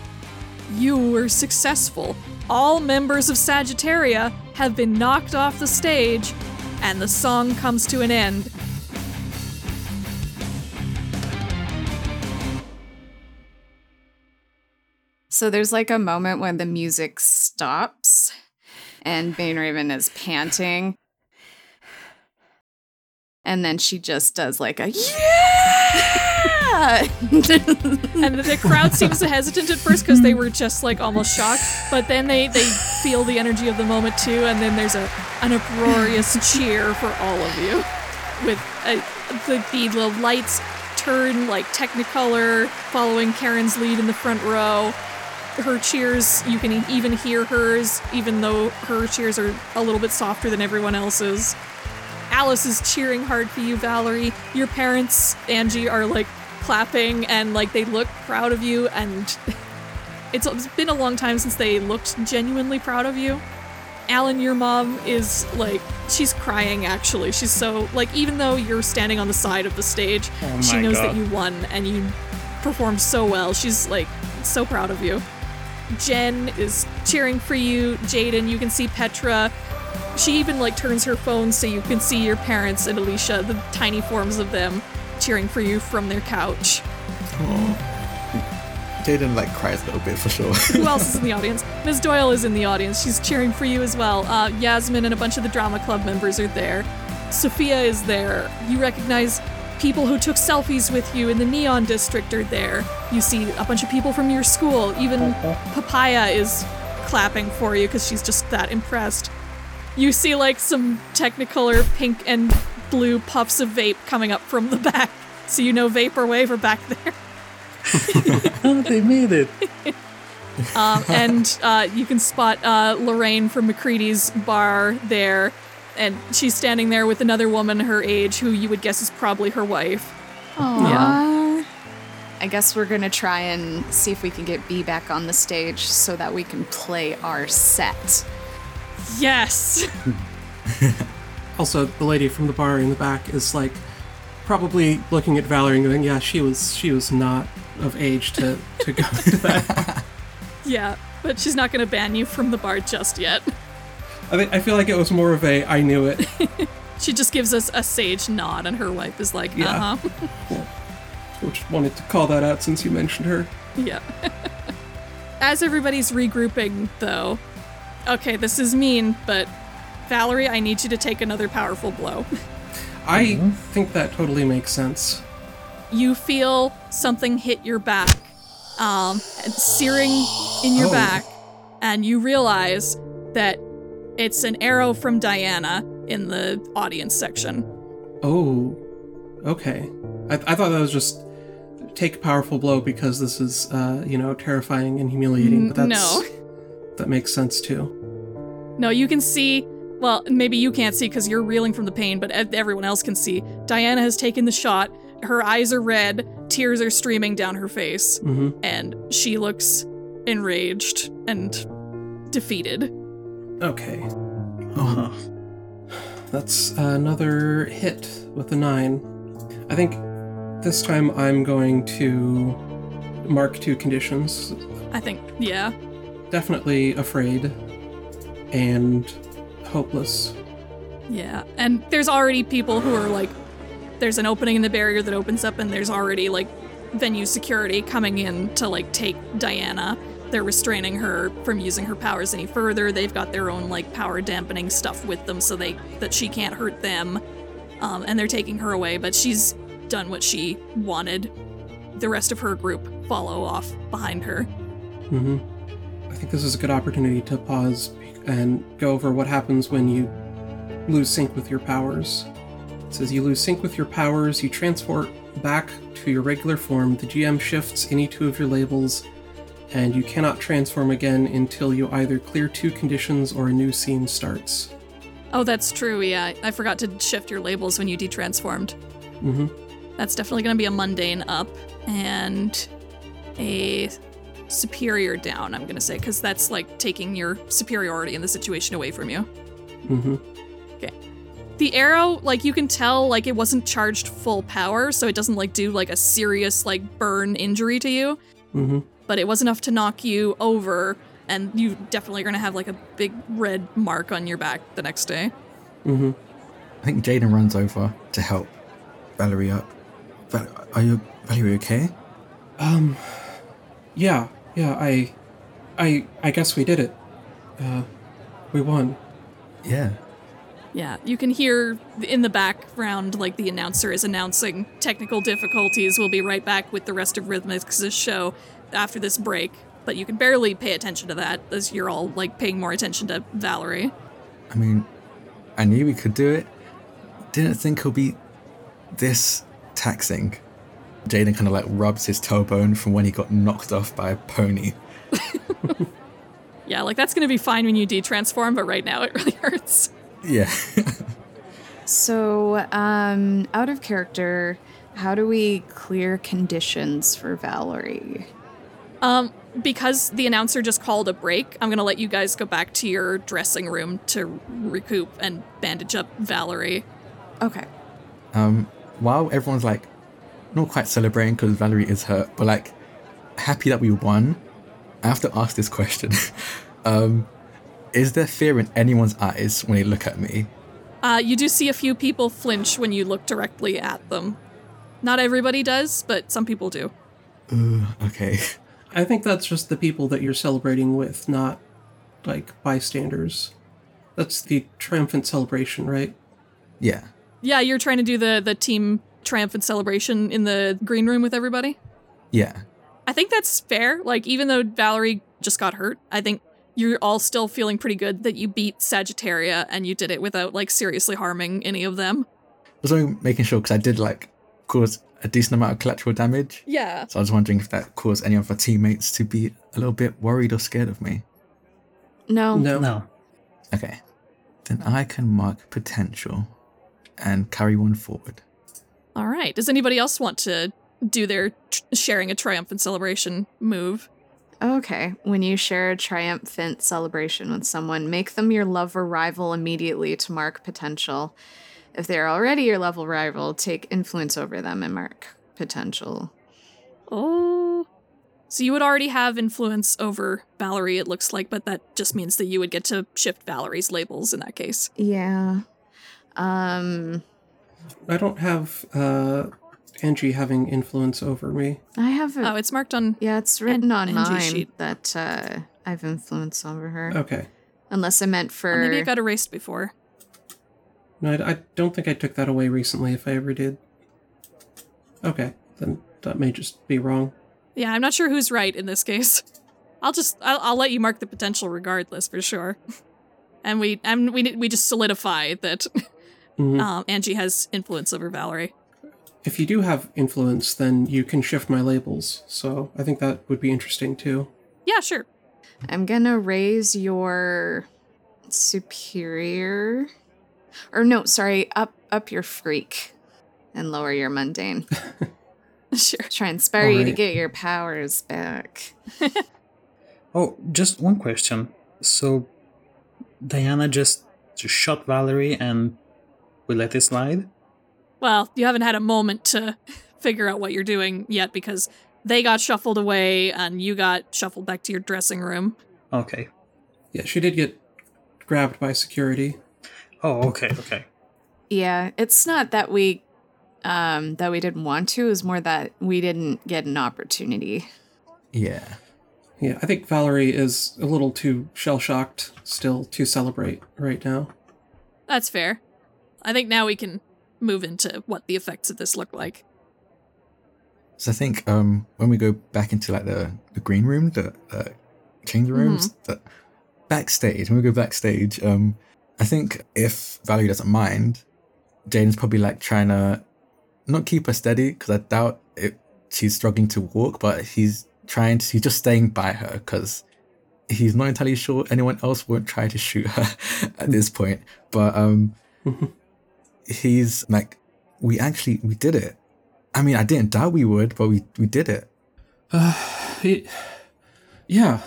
[SPEAKER 1] you were successful. All members of Sagittaria have been knocked off the stage, and the song comes to an end.
[SPEAKER 4] So there's like a moment when the music stops and Bane Raven is panting. And then she just does like a yeah!
[SPEAKER 1] And the crowd seems hesitant at first because they were just like almost shocked, but then they, they feel the energy of the moment too, and then there's a an uproarious cheer for all of you. With uh, the, the the lights turn like Technicolor, following Karen's lead in the front row. Her cheers, you can even hear hers, even though her cheers are a little bit softer than everyone else's. Alice is cheering hard for you, Valerie. Your parents, Angie, are like clapping and like they look proud of you, and it's, it's been a long time since they looked genuinely proud of you. Allen, your mom is like, she's crying actually. She's so, like, even though you're standing on the side of the stage,
[SPEAKER 6] Oh
[SPEAKER 1] she knows
[SPEAKER 6] God.
[SPEAKER 1] that you won and you performed so well. She's like, so proud of you. Jen is cheering for you. Jaiden, you can see Petra. She even like turns her phone so you can see your parents and Alicia, the tiny forms of them, cheering for you from their couch.
[SPEAKER 3] Jaiden like cries a little bit for sure.
[SPEAKER 1] Who else is in the audience? Ms. Doyle is in the audience. She's cheering for you as well. Uh, Yasmin and a bunch of the drama club members are there. Sophia is there. You recognize people who took selfies with you in the Neon District are there. You see a bunch of people from your school. Even Papaya is clapping for you because she's just that impressed. You see like some Technicolor pink and blue puffs of vape coming up from the back. So you know Vaporwave are back there.
[SPEAKER 6] Oh, they made it.
[SPEAKER 1] Um, and uh, you can spot uh, Lorraine from McCready's bar there, and she's standing there with another woman her age who you would guess is probably her wife.
[SPEAKER 4] Aww. I I guess we're gonna try and see if we can get B back on the stage so that we can play our set.
[SPEAKER 1] Yes.
[SPEAKER 5] Also, the lady from the bar in the back is like probably looking at Valerie and going, "Yeah, she was she was not of age to to go to that."
[SPEAKER 1] yeah, but she's not going to ban you from the bar just yet.
[SPEAKER 5] I think I feel like it was more of a I knew it.
[SPEAKER 1] She just gives us a sage nod, and her wife is like,
[SPEAKER 5] Yeah.
[SPEAKER 1] uh huh.
[SPEAKER 5] Which wanted to call that out since you mentioned her.
[SPEAKER 1] Yeah. As everybody's regrouping, though, okay, this is mean, but Valerie, I need you to take another powerful blow.
[SPEAKER 5] I think that totally makes sense.
[SPEAKER 1] You feel something hit your back, um, and searing in your
[SPEAKER 5] Oh.
[SPEAKER 1] back, and you realize that it's an arrow from Diana in the audience section.
[SPEAKER 5] Oh, okay. I, I thought that was just take a powerful blow because this is, uh, you know, terrifying and humiliating. But that's,
[SPEAKER 1] no.
[SPEAKER 5] That makes sense too.
[SPEAKER 1] No, you can see. Well, maybe you can't see because you're reeling from the pain, but everyone else can see. Diana has taken the shot. Her eyes are red, tears are streaming down her face,
[SPEAKER 5] hmm
[SPEAKER 1] and she looks enraged and defeated.
[SPEAKER 5] Okay,
[SPEAKER 6] Uh-huh.
[SPEAKER 5] that's another hit with a nine. I think this time I'm going to mark two conditions.
[SPEAKER 1] I think, yeah.
[SPEAKER 5] Definitely afraid and hopeless.
[SPEAKER 1] Yeah. And there's already people who are like, there's an opening in the barrier that opens up, and there's already like venue security coming in to like take Diana. They're restraining her from using her powers any further. They've got their own like power dampening stuff with them so they that she can't hurt them. Um, and they're taking her away, but she's done what she wanted. The rest of her group follow off behind her.
[SPEAKER 5] hmm I think this is a good opportunity to pause and go over what happens when you lose sync with your powers. It says you lose sync with your powers, you transport back to your regular form, the GM shifts any two of your labels, and you cannot transform again until you either clear two conditions or a new scene starts.
[SPEAKER 1] Oh, that's true. Yeah, I forgot to shift your labels when you detransformed.
[SPEAKER 5] hmm
[SPEAKER 1] That's definitely going to be a mundane up and a superior down, I'm going to say, because that's like taking your superiority in the situation away from you.
[SPEAKER 5] hmm Okay.
[SPEAKER 1] The arrow, like you can tell, like it wasn't charged full power, so it doesn't like do like a serious like burn injury to you,
[SPEAKER 5] hmm
[SPEAKER 1] but it was enough to knock you over, and you definitely are going to have like a big red mark on your back the next day.
[SPEAKER 5] hmm
[SPEAKER 3] I think Jaiden runs over to help Valerie up. Val- are you Valerie okay?
[SPEAKER 5] Um, yeah, yeah, I, I, I guess we did it. Uh, we won.
[SPEAKER 3] Yeah.
[SPEAKER 1] Yeah, you can hear in the background, like the announcer is announcing technical difficulties. We'll be right back with the rest of Rhythmix' show after this break. But you can barely pay attention to that as you're all like paying more attention to Valerie.
[SPEAKER 3] I mean, I knew we could do it. Didn't think it'll be this taxing. Jaiden kind of like rubs his tailbone from when he got knocked off by a pony.
[SPEAKER 1] Yeah, like that's gonna be fine when you detransform, but right now it really hurts.
[SPEAKER 3] Yeah.
[SPEAKER 4] So, um, out of character, how do we clear conditions for Valerie?
[SPEAKER 1] Um, because the announcer just called a break, I'm gonna let you guys go back to your dressing room to recoup and bandage up Valerie.
[SPEAKER 4] Okay.
[SPEAKER 3] um, while everyone's like not quite celebrating because Valerie is hurt, but like happy that we won, I have to ask this question. um, is there fear in anyone's eyes when they look at me?
[SPEAKER 1] Uh, you do see a few people flinch when you look directly at them. Not everybody does, but some people do.
[SPEAKER 3] Ugh, okay.
[SPEAKER 5] I think that's just the people that you're celebrating with, not like bystanders. That's the triumphant celebration, right?
[SPEAKER 3] Yeah.
[SPEAKER 1] Yeah, you're trying to do the the team triumphant celebration in the green room with everybody.
[SPEAKER 3] Yeah.
[SPEAKER 1] I think that's fair. Like even though Valerie just got hurt, I think you're all still feeling pretty good that you beat Sagittaria and you did it without like seriously harming any of them.
[SPEAKER 3] I was only making sure because I did like cause a decent amount of collateral damage.
[SPEAKER 1] Yeah.
[SPEAKER 3] So I was wondering if that caused any of our teammates to be a little bit worried or scared of me.
[SPEAKER 4] No.
[SPEAKER 5] No.
[SPEAKER 6] No.
[SPEAKER 3] Okay. Then I can mark potential and carry one forward.
[SPEAKER 1] All right. Does anybody else want to do their tr- sharing a triumphant celebration move.
[SPEAKER 4] Okay. When you share a triumphant celebration with someone, make them your love or rival immediately to mark potential. If they're already your level rival, take influence over them and mark potential.
[SPEAKER 1] Oh. So you would already have influence over Valerie, it looks like, but that just means that you would get to shift Valerie's labels in that case.
[SPEAKER 4] Yeah. Um
[SPEAKER 5] I don't have uh, Angie having influence over me.
[SPEAKER 4] I have a,
[SPEAKER 1] Oh, it's marked on.
[SPEAKER 4] Yeah, it's written on
[SPEAKER 1] Angie's
[SPEAKER 4] mine
[SPEAKER 1] sheet.
[SPEAKER 4] that uh I've influence over her.
[SPEAKER 5] Okay.
[SPEAKER 4] Unless I meant for
[SPEAKER 1] oh, maybe it got erased before.
[SPEAKER 5] No, I, I don't think I took that away recently, if I ever did. Okay, then that may just be wrong.
[SPEAKER 1] Yeah, I'm not sure who's right in this case. I'll just I'll, I'll let you mark the potential regardless for sure. And we and we we just solidify that
[SPEAKER 5] Mhm.
[SPEAKER 1] um, Angie has influence over Valerie.
[SPEAKER 5] If you do have influence, then you can shift my labels, so I think that would be interesting too.
[SPEAKER 1] Yeah, sure.
[SPEAKER 4] I'm gonna raise your superior, or no, sorry, up up your freak, and lower your mundane.
[SPEAKER 1] Sure.
[SPEAKER 4] Try and inspire you to get your powers back.
[SPEAKER 6] Oh, just one question. So, Diana just, just shot Valerie and we let this slide?
[SPEAKER 1] Well, you haven't had a moment to figure out what you're doing yet because they got shuffled away and you got shuffled back to your dressing room.
[SPEAKER 6] Okay.
[SPEAKER 5] Yeah, she did get grabbed by security.
[SPEAKER 6] Oh, okay, okay.
[SPEAKER 4] Yeah, it's not that we um that we didn't want to, it's more that we didn't get an opportunity.
[SPEAKER 3] Yeah.
[SPEAKER 5] Yeah, I think Valerie is a little too shell shocked still to celebrate right now.
[SPEAKER 1] That's fair. I think now we can move into what the effects of this look like.
[SPEAKER 3] So I think um when we go back into like the, the green room, the uh, change rooms, the backstage, when we go backstage, um I think if Valerie doesn't mind, Jaiden's probably like trying to not keep her steady because I doubt it, she's struggling to walk, but he's trying to, he's just staying by her because he's not entirely sure anyone else won't try to shoot her at this point. But um he's like, we actually, we did it. I mean, I didn't doubt we would, but we, we did it.
[SPEAKER 5] It, yeah,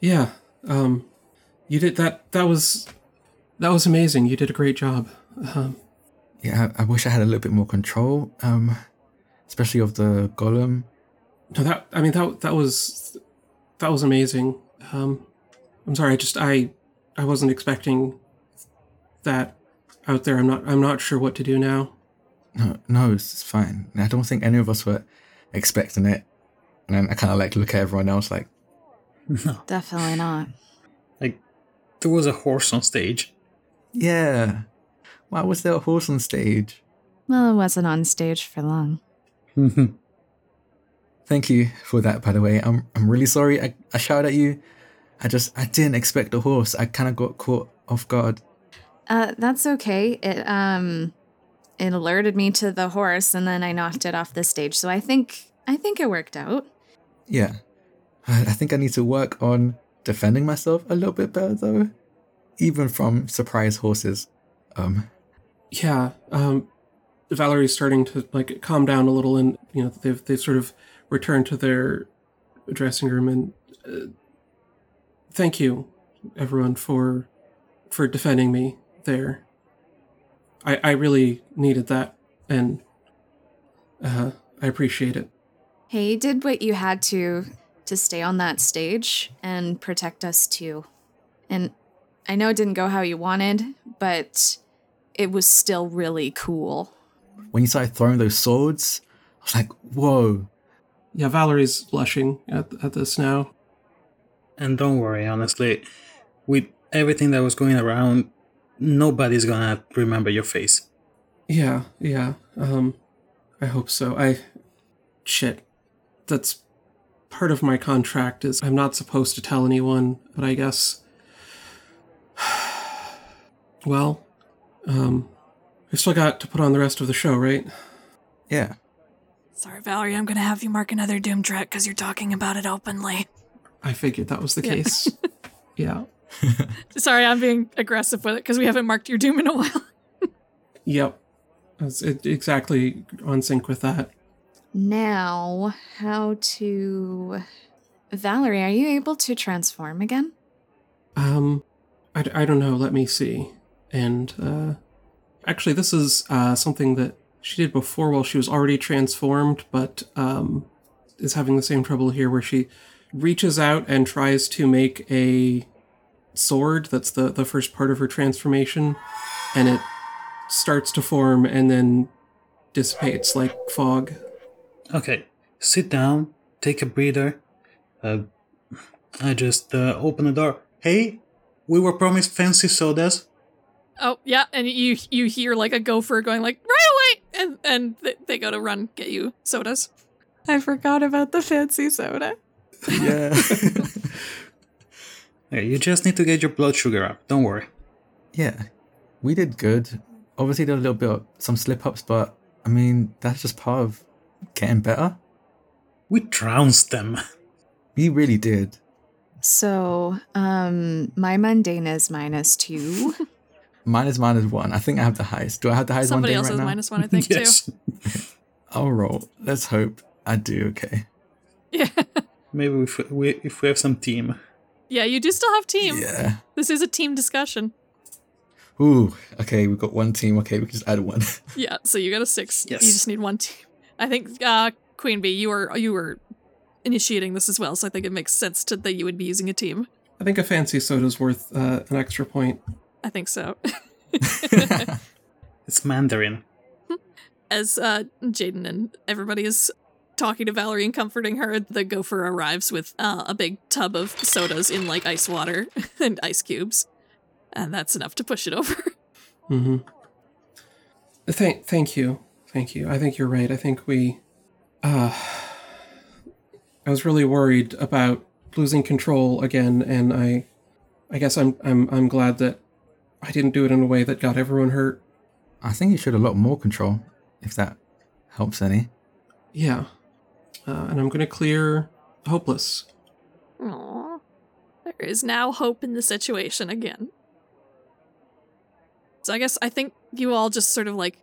[SPEAKER 5] yeah. Um, you did that. That was that was amazing. You did a great job. Um,
[SPEAKER 3] Yeah, I, I wish I had a little bit more control, um, especially of the golem.
[SPEAKER 5] no, that I mean that that was that was amazing. Um, I'm sorry. I just I I wasn't expecting that out there. I'm not I'm not sure what to do now.
[SPEAKER 3] No, no, it's, it's fine. I don't think any of us were expecting it. And then I kind of like look at everyone else like,
[SPEAKER 6] No.
[SPEAKER 4] Definitely not.
[SPEAKER 6] Like, there was a horse on stage.
[SPEAKER 3] yeah, why was there a horse on stage?
[SPEAKER 4] Well, it wasn't on stage for long. Mm-hmm.
[SPEAKER 3] Thank you for that, by the way. I'm I'm really sorry. I, I shouted at you. I just I didn't expect a horse. I kind of got caught off guard.
[SPEAKER 4] Uh, that's okay. It um, it alerted me to the horse, and then I knocked it off the stage. So I think I think it worked out.
[SPEAKER 3] Yeah, I I think I need to work on defending myself a little bit better though, even from surprise horses. Um,
[SPEAKER 5] Yeah. Um, Valerie's starting to like calm down a little, and you know they've they've sort of returned to their dressing room. And uh, thank you, everyone, for for defending me there. I I really needed that, and uh, I appreciate it.
[SPEAKER 4] Hey, you did what you had to to stay on that stage and protect us too. And I know it didn't go how you wanted, but it was still really cool.
[SPEAKER 3] when you started throwing those swords, I was like, whoa.
[SPEAKER 5] Yeah, Valerie's blushing at at this now.
[SPEAKER 6] And don't worry, honestly, with everything that was going around, nobody's gonna remember your face.
[SPEAKER 5] Yeah, yeah. Um I hope so. I shit. That's part of my contract is I'm not supposed to tell anyone, but I guess well, um I still got to put on the rest of the show, right?
[SPEAKER 3] Yeah.
[SPEAKER 1] Sorry, Valerie, I'm gonna have you mark another Doom Threat because you're talking about it openly.
[SPEAKER 5] I figured that was the
[SPEAKER 1] Yeah.
[SPEAKER 5] case. yeah.
[SPEAKER 1] Sorry, I'm being aggressive with it because we haven't marked your Doom in a while.
[SPEAKER 5] Yep. That's it, exactly on sync with that.
[SPEAKER 4] Now, how to. Valerie, are you able to transform again?
[SPEAKER 5] Um, I, I don't know. Let me see. And uh, actually, this is uh, something that she did before while she was already transformed, but um, is having the same trouble here, where she reaches out and tries to make a sword. That's the the first part of her transformation, and it starts to form and then dissipates like fog.
[SPEAKER 6] Okay, sit down, take a breather. Uh, I just uh, open the door. Hey, we were promised fancy sodas.
[SPEAKER 1] Oh yeah, and you you hear like a gopher going like right away, and and th- they go to run get you sodas.
[SPEAKER 4] I forgot about the fancy soda.
[SPEAKER 3] Yeah.
[SPEAKER 6] Hey, you just need to get your blood sugar up. Don't worry.
[SPEAKER 3] yeah. We did good. Obviously, there were a little bit of some slip ups, but I mean, that's just part of getting better.
[SPEAKER 6] We trounced them.
[SPEAKER 3] We really did.
[SPEAKER 4] So, um, my mundane is minus two.
[SPEAKER 3] Mine is minus one. I think I have the highest. Do I have the highest
[SPEAKER 1] Somebody
[SPEAKER 3] one
[SPEAKER 1] else
[SPEAKER 3] right
[SPEAKER 1] has
[SPEAKER 3] now?
[SPEAKER 1] minus one, I think
[SPEAKER 6] yes.
[SPEAKER 3] I'll roll. Let's hope I do okay.
[SPEAKER 1] Yeah,
[SPEAKER 6] Maybe if we if we have some team.
[SPEAKER 1] Yeah, you do still have team.
[SPEAKER 3] Yeah.
[SPEAKER 1] This is a team discussion.
[SPEAKER 3] Ooh. Okay, we've got one team. Okay, we can just add one.
[SPEAKER 1] Yeah, so you got a six.
[SPEAKER 6] Yes.
[SPEAKER 1] You just need one team. I think uh Queen Bee, you were you were initiating this as well, so I think it makes sense to that you would be using a team.
[SPEAKER 5] I think a fancy soda's worth uh, an extra point.
[SPEAKER 1] I think so.
[SPEAKER 6] It's Mandarin.
[SPEAKER 1] As uh Jaiden and everybody is talking to Valerie and comforting her, the gopher arrives with uh, a big tub of sodas in like ice water and ice cubes. And that's enough to push it over.
[SPEAKER 5] Mm-hmm. Thank, thank you, thank you. I think you're right. I think we. Uh, I was really worried about losing control again, and I, I guess I'm I'm I'm glad that I didn't do it in a way that got everyone hurt.
[SPEAKER 3] I think you should have a lot more control, if that helps any.
[SPEAKER 5] Yeah, uh, and I'm gonna clear hopeless.
[SPEAKER 1] Aww. There is now hope in the situation again. So I guess I think you all just sort of like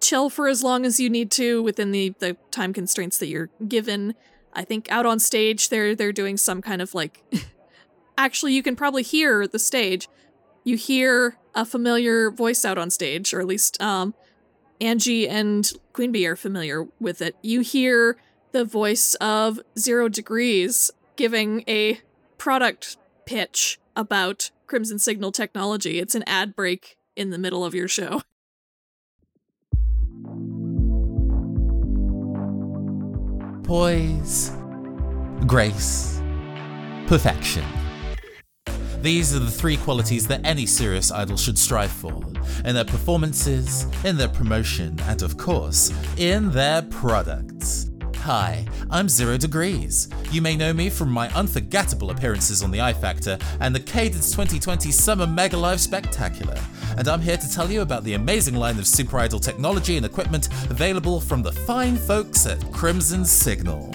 [SPEAKER 1] chill for as long as you need to within the, the time constraints that you're given. I think out on stage they're they're doing some kind of like actually you can probably hear the stage. You hear a familiar voice out on stage, or at least um Angie and Queen Bee are familiar with it. You hear the voice of Zero Degrees giving a product pitch about Crimson Signal technology. It's an ad break in the middle of your show.
[SPEAKER 7] poise, grace, perfection. These are the three qualities that any serious idol should strive for in their performances, in their promotion, and of course, in their products. Hi, I'm Zero Degrees. You may know me from my unforgettable appearances on the I Factor and the Cadence 2020 Summer Mega Live Spectacular. And I'm here to tell you about the amazing line of Super Idol technology and equipment available from the fine folks at Crimson Signal.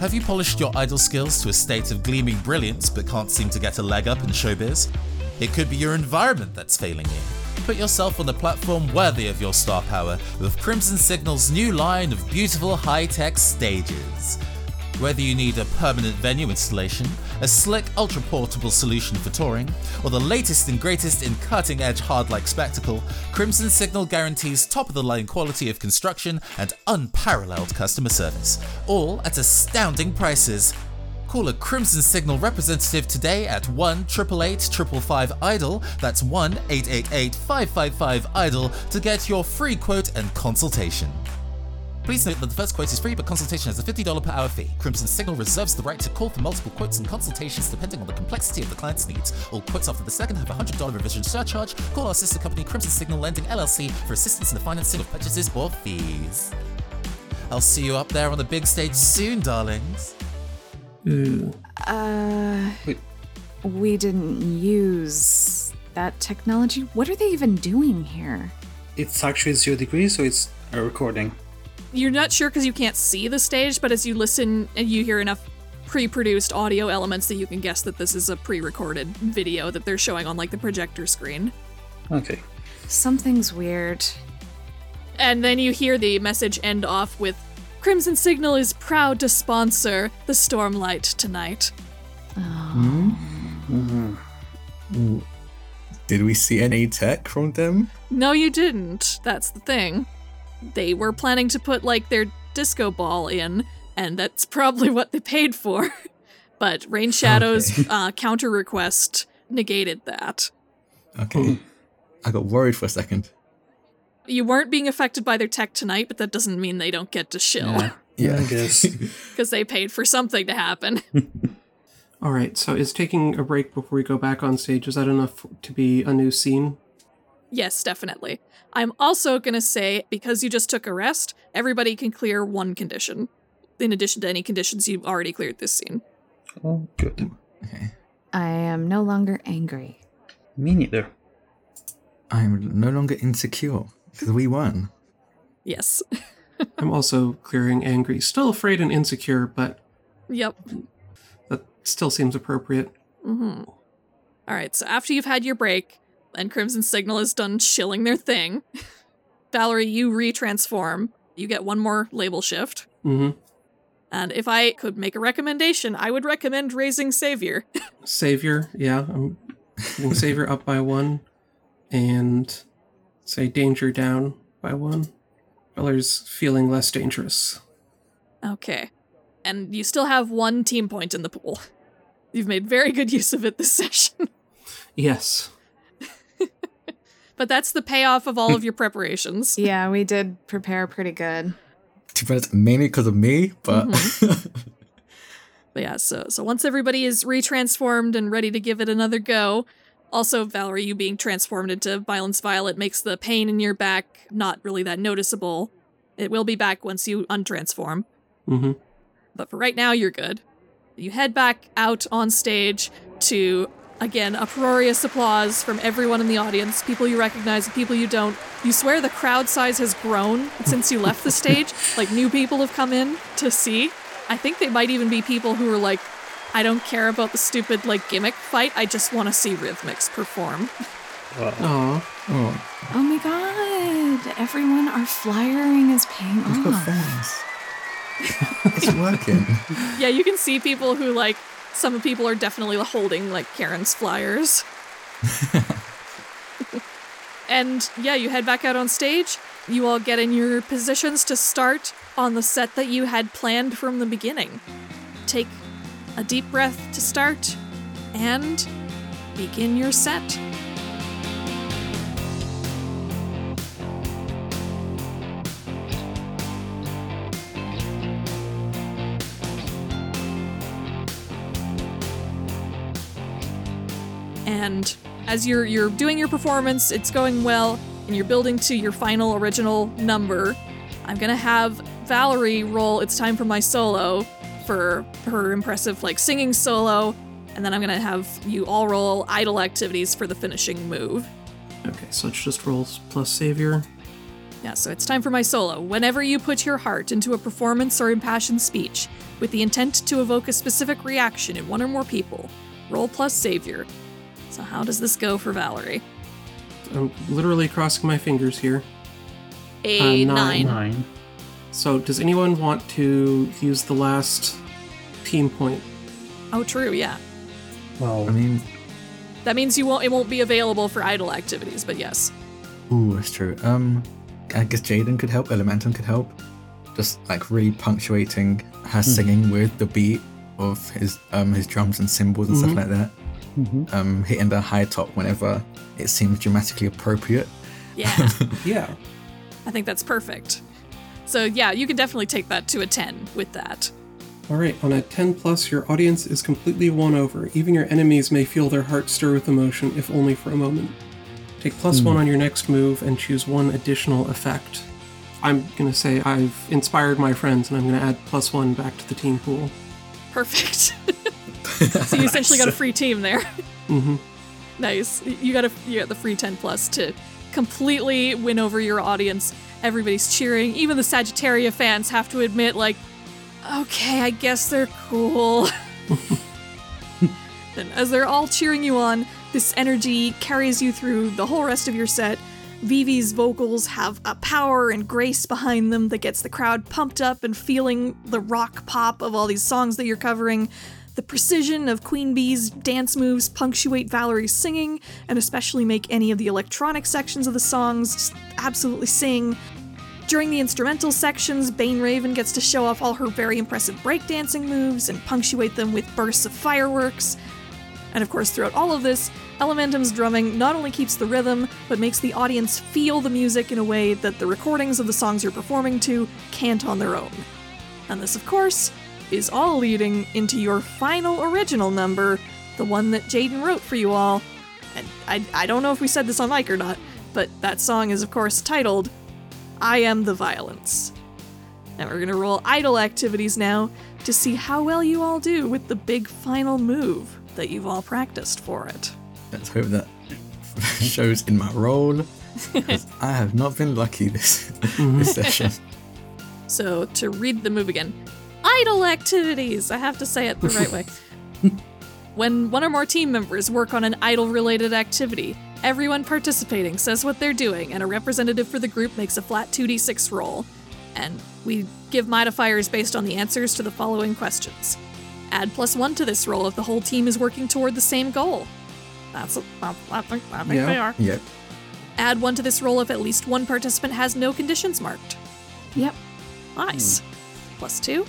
[SPEAKER 7] Have you polished your idol skills to a state of gleaming brilliance but can't seem to get a leg up in showbiz? It could be your environment that's failing you. Put yourself on a platform worthy of your star power with Crimson Signal's new line of beautiful high tech stages. Whether you need a permanent venue installation, a slick, ultra portable solution for touring, or the latest and greatest in cutting edge hard like spectacle, Crimson Signal guarantees top of the line quality of construction and unparalleled customer service, all at astounding prices. Call a Crimson Signal representative today at 1 888 555 IDLE, that's 1 888 555 IDLE, to get your free quote and consultation. Please note that the first quote is free, but consultation has a $50 per hour fee. Crimson Signal reserves the right to call for multiple quotes and consultations depending on the complexity of the client's needs. All quotes after the second have a $100 revision surcharge. Call our sister company, Crimson Signal Lending LLC, for assistance in the financing of purchases or fees. I'll see you up there on the big stage soon, darlings.
[SPEAKER 5] Ooh.
[SPEAKER 4] Uh,
[SPEAKER 6] Wait.
[SPEAKER 4] we didn't use that technology. What are they even doing here?
[SPEAKER 6] It's actually zero degrees, so it's a recording.
[SPEAKER 1] You're not sure because you can't see the stage, but as you listen and you hear enough pre-produced audio elements that you can guess that this is a pre-recorded video that they're showing on like the projector screen.
[SPEAKER 6] Okay.
[SPEAKER 4] Something's weird.
[SPEAKER 1] And then you hear the message end off with Crimson Signal is proud to sponsor the Stormlight tonight.
[SPEAKER 3] Did we see any tech from them?
[SPEAKER 1] No, you didn't. That's the thing. They were planning to put like their disco ball in, and that's probably what they paid for. but Rain Shadow's
[SPEAKER 3] Okay.
[SPEAKER 1] uh, counter request negated that.
[SPEAKER 3] Okay. I got worried for a second.
[SPEAKER 1] You weren't being affected by their tech tonight, but that doesn't mean they don't get to shill
[SPEAKER 6] Yeah,
[SPEAKER 3] Yeah.
[SPEAKER 6] I guess.
[SPEAKER 1] because they paid for something to happen.
[SPEAKER 5] All right, so is taking a break before we go back on stage, is that enough to be a new scene?
[SPEAKER 1] yes, definitely. I'm also going to say because you just took a rest, everybody can clear one condition in addition to any conditions you've already cleared this scene.
[SPEAKER 6] oh, good.
[SPEAKER 3] Okay.
[SPEAKER 4] I am no longer angry.
[SPEAKER 6] Me neither.
[SPEAKER 3] I'm no longer insecure because we won.
[SPEAKER 1] Yes.
[SPEAKER 5] I'm also clearing angry. Still afraid and insecure, but
[SPEAKER 1] yep.
[SPEAKER 5] that still seems appropriate.
[SPEAKER 1] Mm-hmm. All right, so after you've had your break and Crimson Signal is done shilling their thing, Valerie, you retransform. You get one more label shift.
[SPEAKER 5] Mm-hmm.
[SPEAKER 1] And if I could make a recommendation, I would recommend raising Savior.
[SPEAKER 5] Savior, yeah, I'm Savior up by one, and say Danger down by one. Beller's feeling less dangerous.
[SPEAKER 1] okay. And you still have one team point in the pool. You've made very good use of it this session.
[SPEAKER 5] Yes.
[SPEAKER 1] but that's the payoff of all of your preparations.
[SPEAKER 4] Yeah, we did prepare pretty good.
[SPEAKER 3] To be honest, mainly because of me, but mm-hmm.
[SPEAKER 1] But yeah, so so once everybody is retransformed and ready to give it another go, also Valerie, you being transformed into Violence Violet makes the pain in your back not really that noticeable. It will be back once you untransform,
[SPEAKER 5] Mm-hmm.
[SPEAKER 1] but for right now you're good. You head back out on stage to again uproarious applause from everyone in the audience, people you recognize and people you don't. You swear the crowd size has grown since you left the stage. Like new people have come in to see. I think they might even be people who are like, I don't care about the stupid like gimmick fight. I just want to see Rhythmix perform.
[SPEAKER 5] Aw.
[SPEAKER 3] oh,
[SPEAKER 4] Oh my god! Everyone, our flyering is paying
[SPEAKER 3] we've got
[SPEAKER 4] off.
[SPEAKER 3] fans. it's working.
[SPEAKER 1] yeah, you can see people who like some people are definitely holding like Karen's flyers. and yeah, you head back out on stage. You all get in your positions to start on the set that you had planned from the beginning. Take a deep breath to start and begin your set. and as you're you're doing your performance, it's going well, and you're building to your final original number. I'm gonna have Valerie roll "It's Time for My Solo" for her impressive like singing solo, and then I'm gonna have you all roll idol activities for the finishing move.
[SPEAKER 5] Okay, so it's just rolls plus Savior.
[SPEAKER 1] Yeah, so it's time for my solo. Whenever you put your heart into a performance or impassioned speech with the intent to evoke a specific reaction in one or more people, roll plus savior. So, how does this go for Valerie?
[SPEAKER 5] I'm literally crossing my fingers here.
[SPEAKER 1] A
[SPEAKER 5] Uh, nine.
[SPEAKER 1] nine.
[SPEAKER 6] Nine.
[SPEAKER 5] So, does anyone want to use the last team point?
[SPEAKER 1] Oh, true, yeah.
[SPEAKER 6] Well,
[SPEAKER 3] I mean,
[SPEAKER 1] That means you won't. It won't be available for idol activities, but yes.
[SPEAKER 3] ooh, that's true. Um, I guess Jaiden could help. Elementum could help. Just like really punctuating her singing with the beat of his um his drums and cymbals and
[SPEAKER 5] Mhm.
[SPEAKER 3] stuff like that.
[SPEAKER 6] Mhm.
[SPEAKER 3] Um, hitting the high top whenever it seems dramatically appropriate.
[SPEAKER 1] Yeah,
[SPEAKER 5] Yeah.
[SPEAKER 1] I think that's perfect. So yeah, you can definitely take that to a ten with that.
[SPEAKER 5] All right, on a 10 plus, your audience is completely won over. Even your enemies may feel their hearts stir with emotion, if only for a moment. Take plus one on your next move and choose one additional effect. I'm gonna say I've inspired my friends, and I'm gonna add plus one back to the team pool.
[SPEAKER 1] Perfect. so you essentially got a free team there.
[SPEAKER 5] Mm-hmm.
[SPEAKER 1] Nice. You got a you got the free 10 plus to completely win over your audience. Everybody's cheering. Even the Sagittaria fans have to admit, like, okay, I guess they're cool. and as they're all cheering you on, this energy carries you through the whole rest of your set. Vivi's vocals have a power and grace behind them that gets the crowd pumped up and feeling the rock pop of all these songs that you're covering. The precision of Queen Bee's dance moves punctuate Valerie's singing and especially make any of the electronic sections of the songs absolutely sing. During the instrumental sections, Bane Raven gets to show off all her very impressive breakdancing moves and punctuate them with bursts of fireworks. And of course, throughout all of this, Elementum's drumming not only keeps the rhythm, but makes the audience feel the music in a way that the recordings of the songs you're performing to can't on their own. And this, of course, is all leading into your final original number, the one that Jaiden wrote for you all. And I, I don't know if we said this on mic or not, but that song is, of course, titled I Am the Violence. And we're gonna roll idol activities now to see how well you all do with the big final move that you've all practiced for it.
[SPEAKER 3] Let's hope that shows in my role. 'cause I have not been lucky this this mm-hmm. session.
[SPEAKER 1] So, to read the move again idol activities! I have to say it the right way. when one or more team members work on an idol related activity, everyone participating says what they're doing, and a representative for the group makes a flat 2d6 roll. And we give modifiers based on the answers to the following questions. Add plus one to this roll if the whole team is working toward the same goal. That's, I I think, I think
[SPEAKER 5] Yeah.
[SPEAKER 1] they are.
[SPEAKER 3] Yep.
[SPEAKER 1] Add one to this roll if at least one participant has no conditions marked.
[SPEAKER 4] Yep.
[SPEAKER 1] Nice. Hmm. Plus two.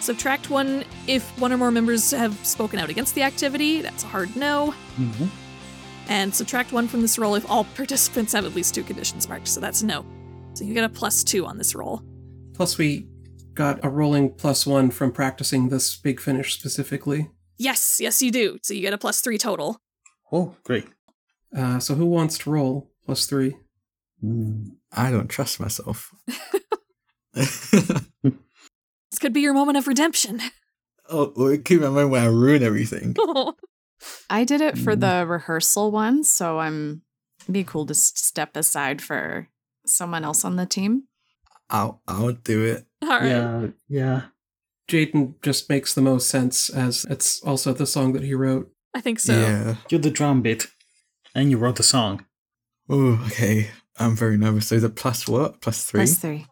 [SPEAKER 1] Subtract one if one or more members have spoken out against the activity. That's a hard no.
[SPEAKER 6] Mhm.
[SPEAKER 1] And subtract one from this roll if all participants have at least two conditions marked. So that's no. So you get a plus two on this roll.
[SPEAKER 5] Plus, we got a rolling plus one from practicing this big finish specifically.
[SPEAKER 1] Yes, yes, you do. So you get a plus three total.
[SPEAKER 6] Oh, great.
[SPEAKER 5] Uh, so who wants to roll plus three?
[SPEAKER 6] Mm.
[SPEAKER 3] I don't trust myself.
[SPEAKER 1] This could be your moment of redemption.
[SPEAKER 3] oh, well, it keep my mind where I ruin everything.
[SPEAKER 4] I did it for
[SPEAKER 6] Mm.
[SPEAKER 4] the rehearsal one, so I'm it'd be cool to step aside for someone else on the team.
[SPEAKER 3] I'll I'll do it.
[SPEAKER 1] All right.
[SPEAKER 6] Yeah, yeah.
[SPEAKER 5] Jaiden just makes the most sense as it's also the song that he wrote.
[SPEAKER 1] I think so.
[SPEAKER 3] Yeah.
[SPEAKER 6] You're the drum bit, and you wrote the song.
[SPEAKER 3] Oh, okay. I'm very nervous. So the plus what? Plus three?
[SPEAKER 4] Plus three.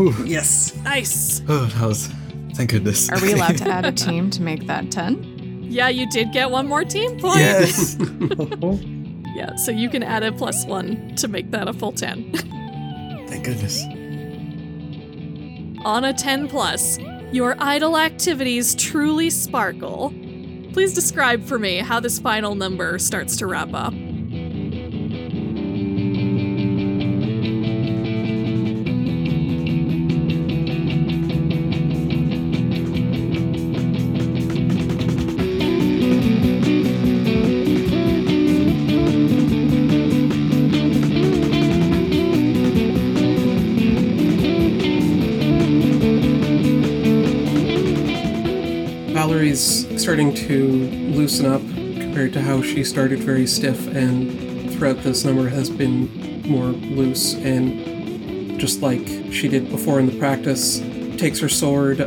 [SPEAKER 3] Ooh.
[SPEAKER 6] Yes.
[SPEAKER 1] Nice.
[SPEAKER 3] Oh, that was. Thank goodness.
[SPEAKER 4] Are we allowed to add a team to make that 10?
[SPEAKER 1] Yeah, you did get one more team point.
[SPEAKER 3] yes.
[SPEAKER 1] Yeah, so you can add a plus one to make that a full 10.
[SPEAKER 3] Thank goodness.
[SPEAKER 1] On a 10 plus, your idol activities truly sparkle. Please describe for me how this final number starts to wrap up.
[SPEAKER 5] Starting to loosen up compared to how she started very stiff, and throughout this number has been more loose. And just like she did before in the practice, takes her sword,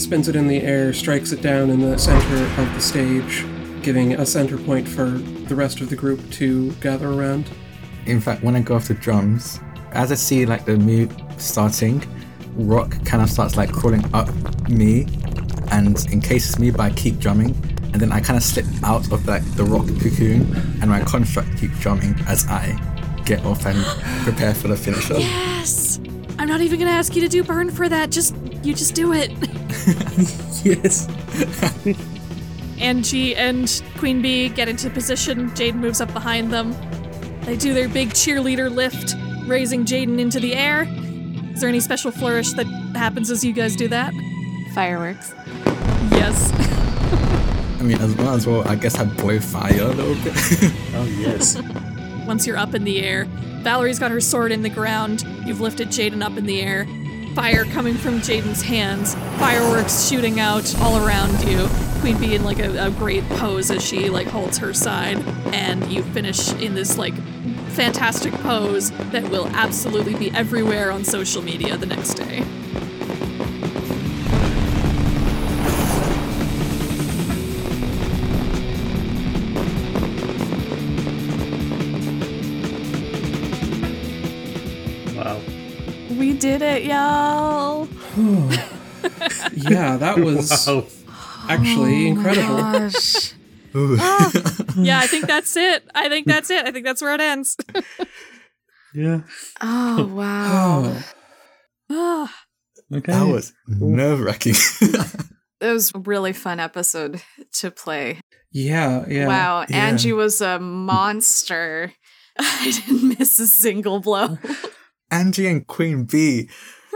[SPEAKER 5] spins it in the air, strikes it down in the center of the stage, giving a center point for the rest of the group to gather around.
[SPEAKER 3] In fact, when I go off the drums, as I see like the move starting, Rock kind of starts like crawling up me and encases me, but I keep drumming. And then I kind of slip out of like the rock cocoon, and my construct keeps drumming as I get off and prepare for the finisher.
[SPEAKER 1] Yes! I'm not even gonna ask you to do burn for that, just you just do it.
[SPEAKER 6] Yes.
[SPEAKER 1] Angie and Queen Bee get into position. Jaiden moves up behind them. They do their big cheerleader lift, raising Jaiden into the air. Is there any special flourish that happens as you guys do that?
[SPEAKER 4] Fireworks.
[SPEAKER 1] Yes.
[SPEAKER 3] I mean, as well as well, I guess I blow fire a little bit.
[SPEAKER 6] Oh, yes.
[SPEAKER 1] Once you're up in the air, Valerie's got her sword in the ground. You've lifted Jaiden up in the air. fire coming from Jaiden's hands, fireworks shooting out all around you. Queen Bee in like a, a great pose as she like holds her side, and you finish in this like fantastic pose that will absolutely be everywhere on social media the next day.
[SPEAKER 4] Did it, y'all.
[SPEAKER 5] yeah, that was
[SPEAKER 6] Wow.
[SPEAKER 5] actually incredible.
[SPEAKER 4] Gosh.
[SPEAKER 3] Ooh.
[SPEAKER 1] Yeah, I think that's it. I think that's it. I think that's where it ends.
[SPEAKER 6] Yeah.
[SPEAKER 4] Oh wow.
[SPEAKER 5] Oh,
[SPEAKER 1] Ah,
[SPEAKER 6] Okay.
[SPEAKER 3] that was nerve wracking.
[SPEAKER 4] It was a really fun episode to play.
[SPEAKER 5] yeah, yeah.
[SPEAKER 4] wow,
[SPEAKER 3] Yeah.
[SPEAKER 4] Angie was a monster. I didn't miss a single blow.
[SPEAKER 3] Angie and Queen Bee,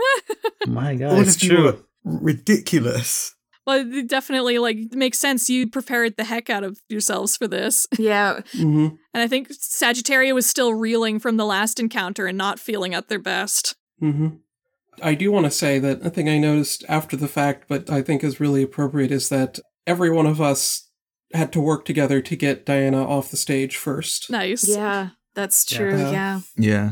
[SPEAKER 6] My God,
[SPEAKER 3] all
[SPEAKER 6] it's
[SPEAKER 3] of you
[SPEAKER 6] true.
[SPEAKER 3] were ridiculous.
[SPEAKER 1] well, it definitely like makes sense. You prepared the heck out of yourselves for this,
[SPEAKER 4] yeah,
[SPEAKER 5] hmm
[SPEAKER 1] and I think Sagittaria was still reeling from the last encounter and not feeling at their best.
[SPEAKER 5] hmm I do want to say that a thing I noticed after the fact, but I think is really appropriate, is that every one of us had to work together to get Diana off the stage first.
[SPEAKER 1] Nice.
[SPEAKER 4] yeah, that's true.
[SPEAKER 5] Yeah.
[SPEAKER 4] Yeah.
[SPEAKER 3] Yeah.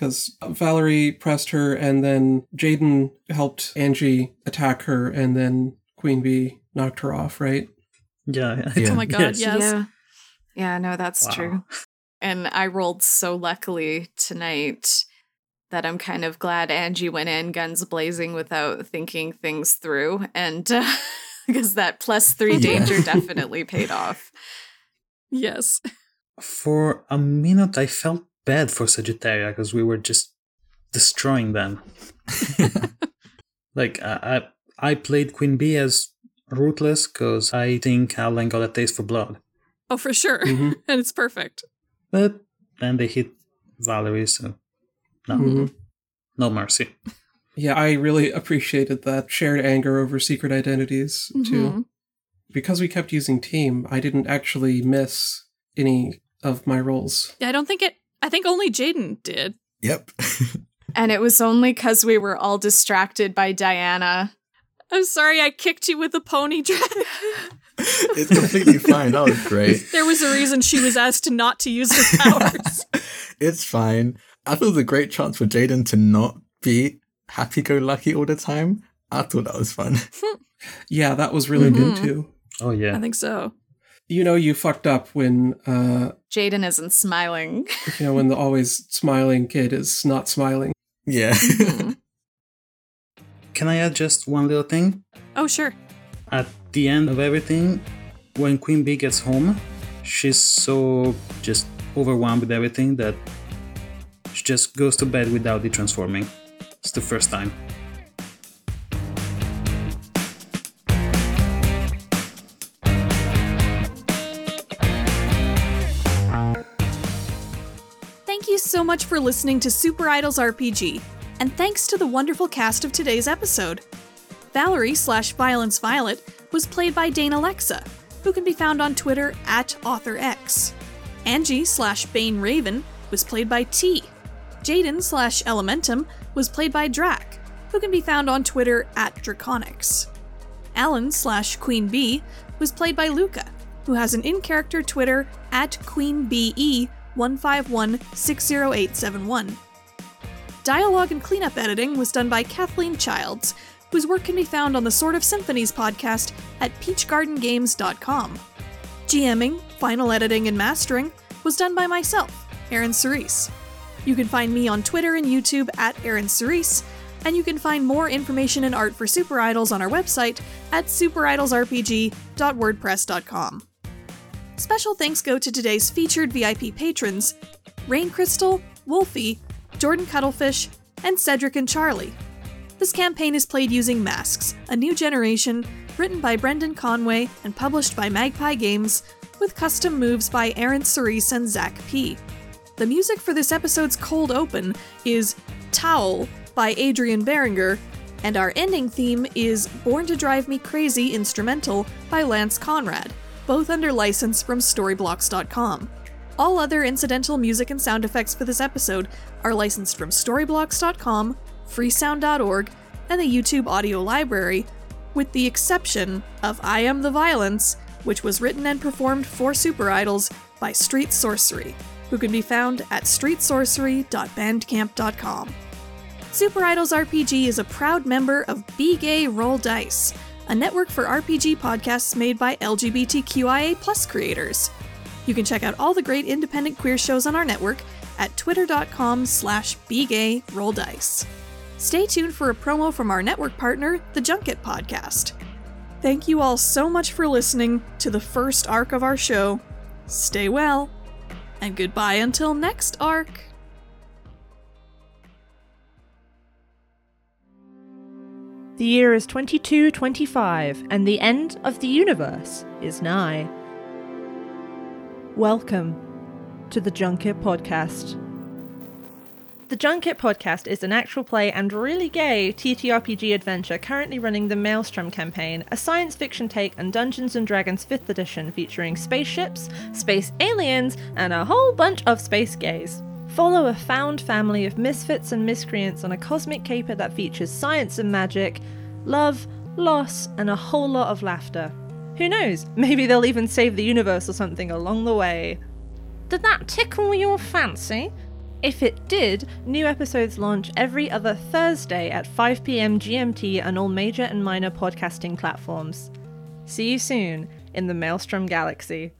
[SPEAKER 5] Because Valerie pressed her, and then Jaiden helped Angie attack her, and then Queen Bee knocked her off, right?
[SPEAKER 6] Yeah.
[SPEAKER 3] Yeah.
[SPEAKER 1] Oh my god, yes.
[SPEAKER 4] Yeah. Yeah, no, that's
[SPEAKER 6] Wow.
[SPEAKER 4] true. And I rolled so luckily tonight that I'm kind of glad Angie went in guns blazing without thinking things through. And uh, because that plus three
[SPEAKER 3] Yeah.
[SPEAKER 4] danger definitely paid off.
[SPEAKER 1] Yes.
[SPEAKER 6] For a minute, I felt bad for Sagittaria because we were just destroying them. like, I, I, I played Queen Bee as ruthless because I think Allen got a taste for blood.
[SPEAKER 1] Oh, for sure.
[SPEAKER 5] Mhm.
[SPEAKER 1] and it's perfect.
[SPEAKER 6] But then they hit Valerie, so no,
[SPEAKER 5] Mhm.
[SPEAKER 6] no mercy.
[SPEAKER 5] Yeah, I really appreciated that shared anger over secret identities too.
[SPEAKER 1] Mhm.
[SPEAKER 5] Because we kept using team, I didn't actually miss any of my roles.
[SPEAKER 1] Yeah, I don't think it. I think only Jaiden did.
[SPEAKER 3] Yep.
[SPEAKER 4] And it was only because we were all distracted by Diana.
[SPEAKER 1] I'm sorry, I kicked you with a pony dragon.
[SPEAKER 3] it's completely fine. That was great.
[SPEAKER 1] there was a reason she was asked not to use her powers.
[SPEAKER 3] It's fine. I thought it was a great chance for Jaiden to not be happy go lucky all the time. I thought that was fun.
[SPEAKER 5] Yeah, that was really good
[SPEAKER 1] Mhm.
[SPEAKER 5] too.
[SPEAKER 6] Oh yeah.
[SPEAKER 1] I think so.
[SPEAKER 5] You know, you fucked up when, uh,
[SPEAKER 4] Jaiden isn't smiling.
[SPEAKER 5] you know, when the always smiling kid is not smiling.
[SPEAKER 3] Yeah.
[SPEAKER 1] Mhm.
[SPEAKER 6] can I add just one little thing?
[SPEAKER 1] Oh, sure.
[SPEAKER 6] At the end of everything, when Queen Bee gets home, she's so just overwhelmed with everything that she just goes to bed without the detransforming. It's the first time.
[SPEAKER 1] Much for listening to Super Idols RPG, and thanks to the wonderful cast of today's episode. Valerie slash Violence Violet was played by Dana Lexa, who can be found on Twitter at AuthorX. Angie slash Bane Raven was played by Tea. Jaiden slash Elementum was played by Drak, who can be found on Twitter at Drakoniques. Allen slash Queen Bee was played by Luca, who has an in character Twitter at QueenBE151-60871. Dialogue and cleanup editing was done by Kathleen Childs, whose work can be found on the Sort of Symphonies podcast at peachgardengames.com. GMing, final editing, and mastering was done by myself, Eryn Cerise. You can find me on Twitter and YouTube at Eryn Cerise, and you can find more information and art for Super Idols on our website at superidolsrpg.wordpress.com. Special thanks go to today's featured VIP patrons Rain Crystal, Wulfy, Jordan Cuddlefish, and Sedric and Charlie. This campaign is played using Masks, a new generation, written by Brendan Conway and published by Magpie Games, with custom moves by Eryn Cerise and Zach P. The music for this episode's cold open is Towel by Adrian Berenguer, and our ending theme is Born to Drive Me Crazy Instrumental by Lance Conrad, both under license from Storyblocks.com. All other incidental music and sound effects for this episode are licensed from Storyblocks.com, freesound.org, and the YouTube audio library, with the exception of I Am the Violence, which was written and performed for Super Idols by Street Sorcery, who can be found at streetsorcery.bandcamp.com. Super Idols RPG is a proud member of Be Gay Roll Dice, a network for RPG podcasts made by LGBTQIA creators. You can check out all the great independent queer shows on our network at twitter.com slash bgayrolldice. Stay tuned for a promo from our network partner, the Junket Podcast. Thank you all so much for listening to the first arc of our show. Stay well, and goodbye until next arc.
[SPEAKER 8] The year is 2225, and the end of the universe is nigh. Welcome to the Junket Podcast. The Junket Podcast is an actual play and really gay TTRPG adventure currently running the Maelstrom campaign, a science fiction take on Dungeons and Dragons 5th edition featuring spaceships, space aliens, and a whole bunch of space gays. Follow a found family of misfits and miscreants on a cosmic caper that features science and magic, love, loss, and a whole lot of laughter. Who knows? Maybe they'll even save the universe or something along the way. Did that tickle your fancy? If it did, new episodes launch every other Thursday at 5 pm GMT on all major and minor podcasting platforms. See you soon in the Maelstrom Galaxy.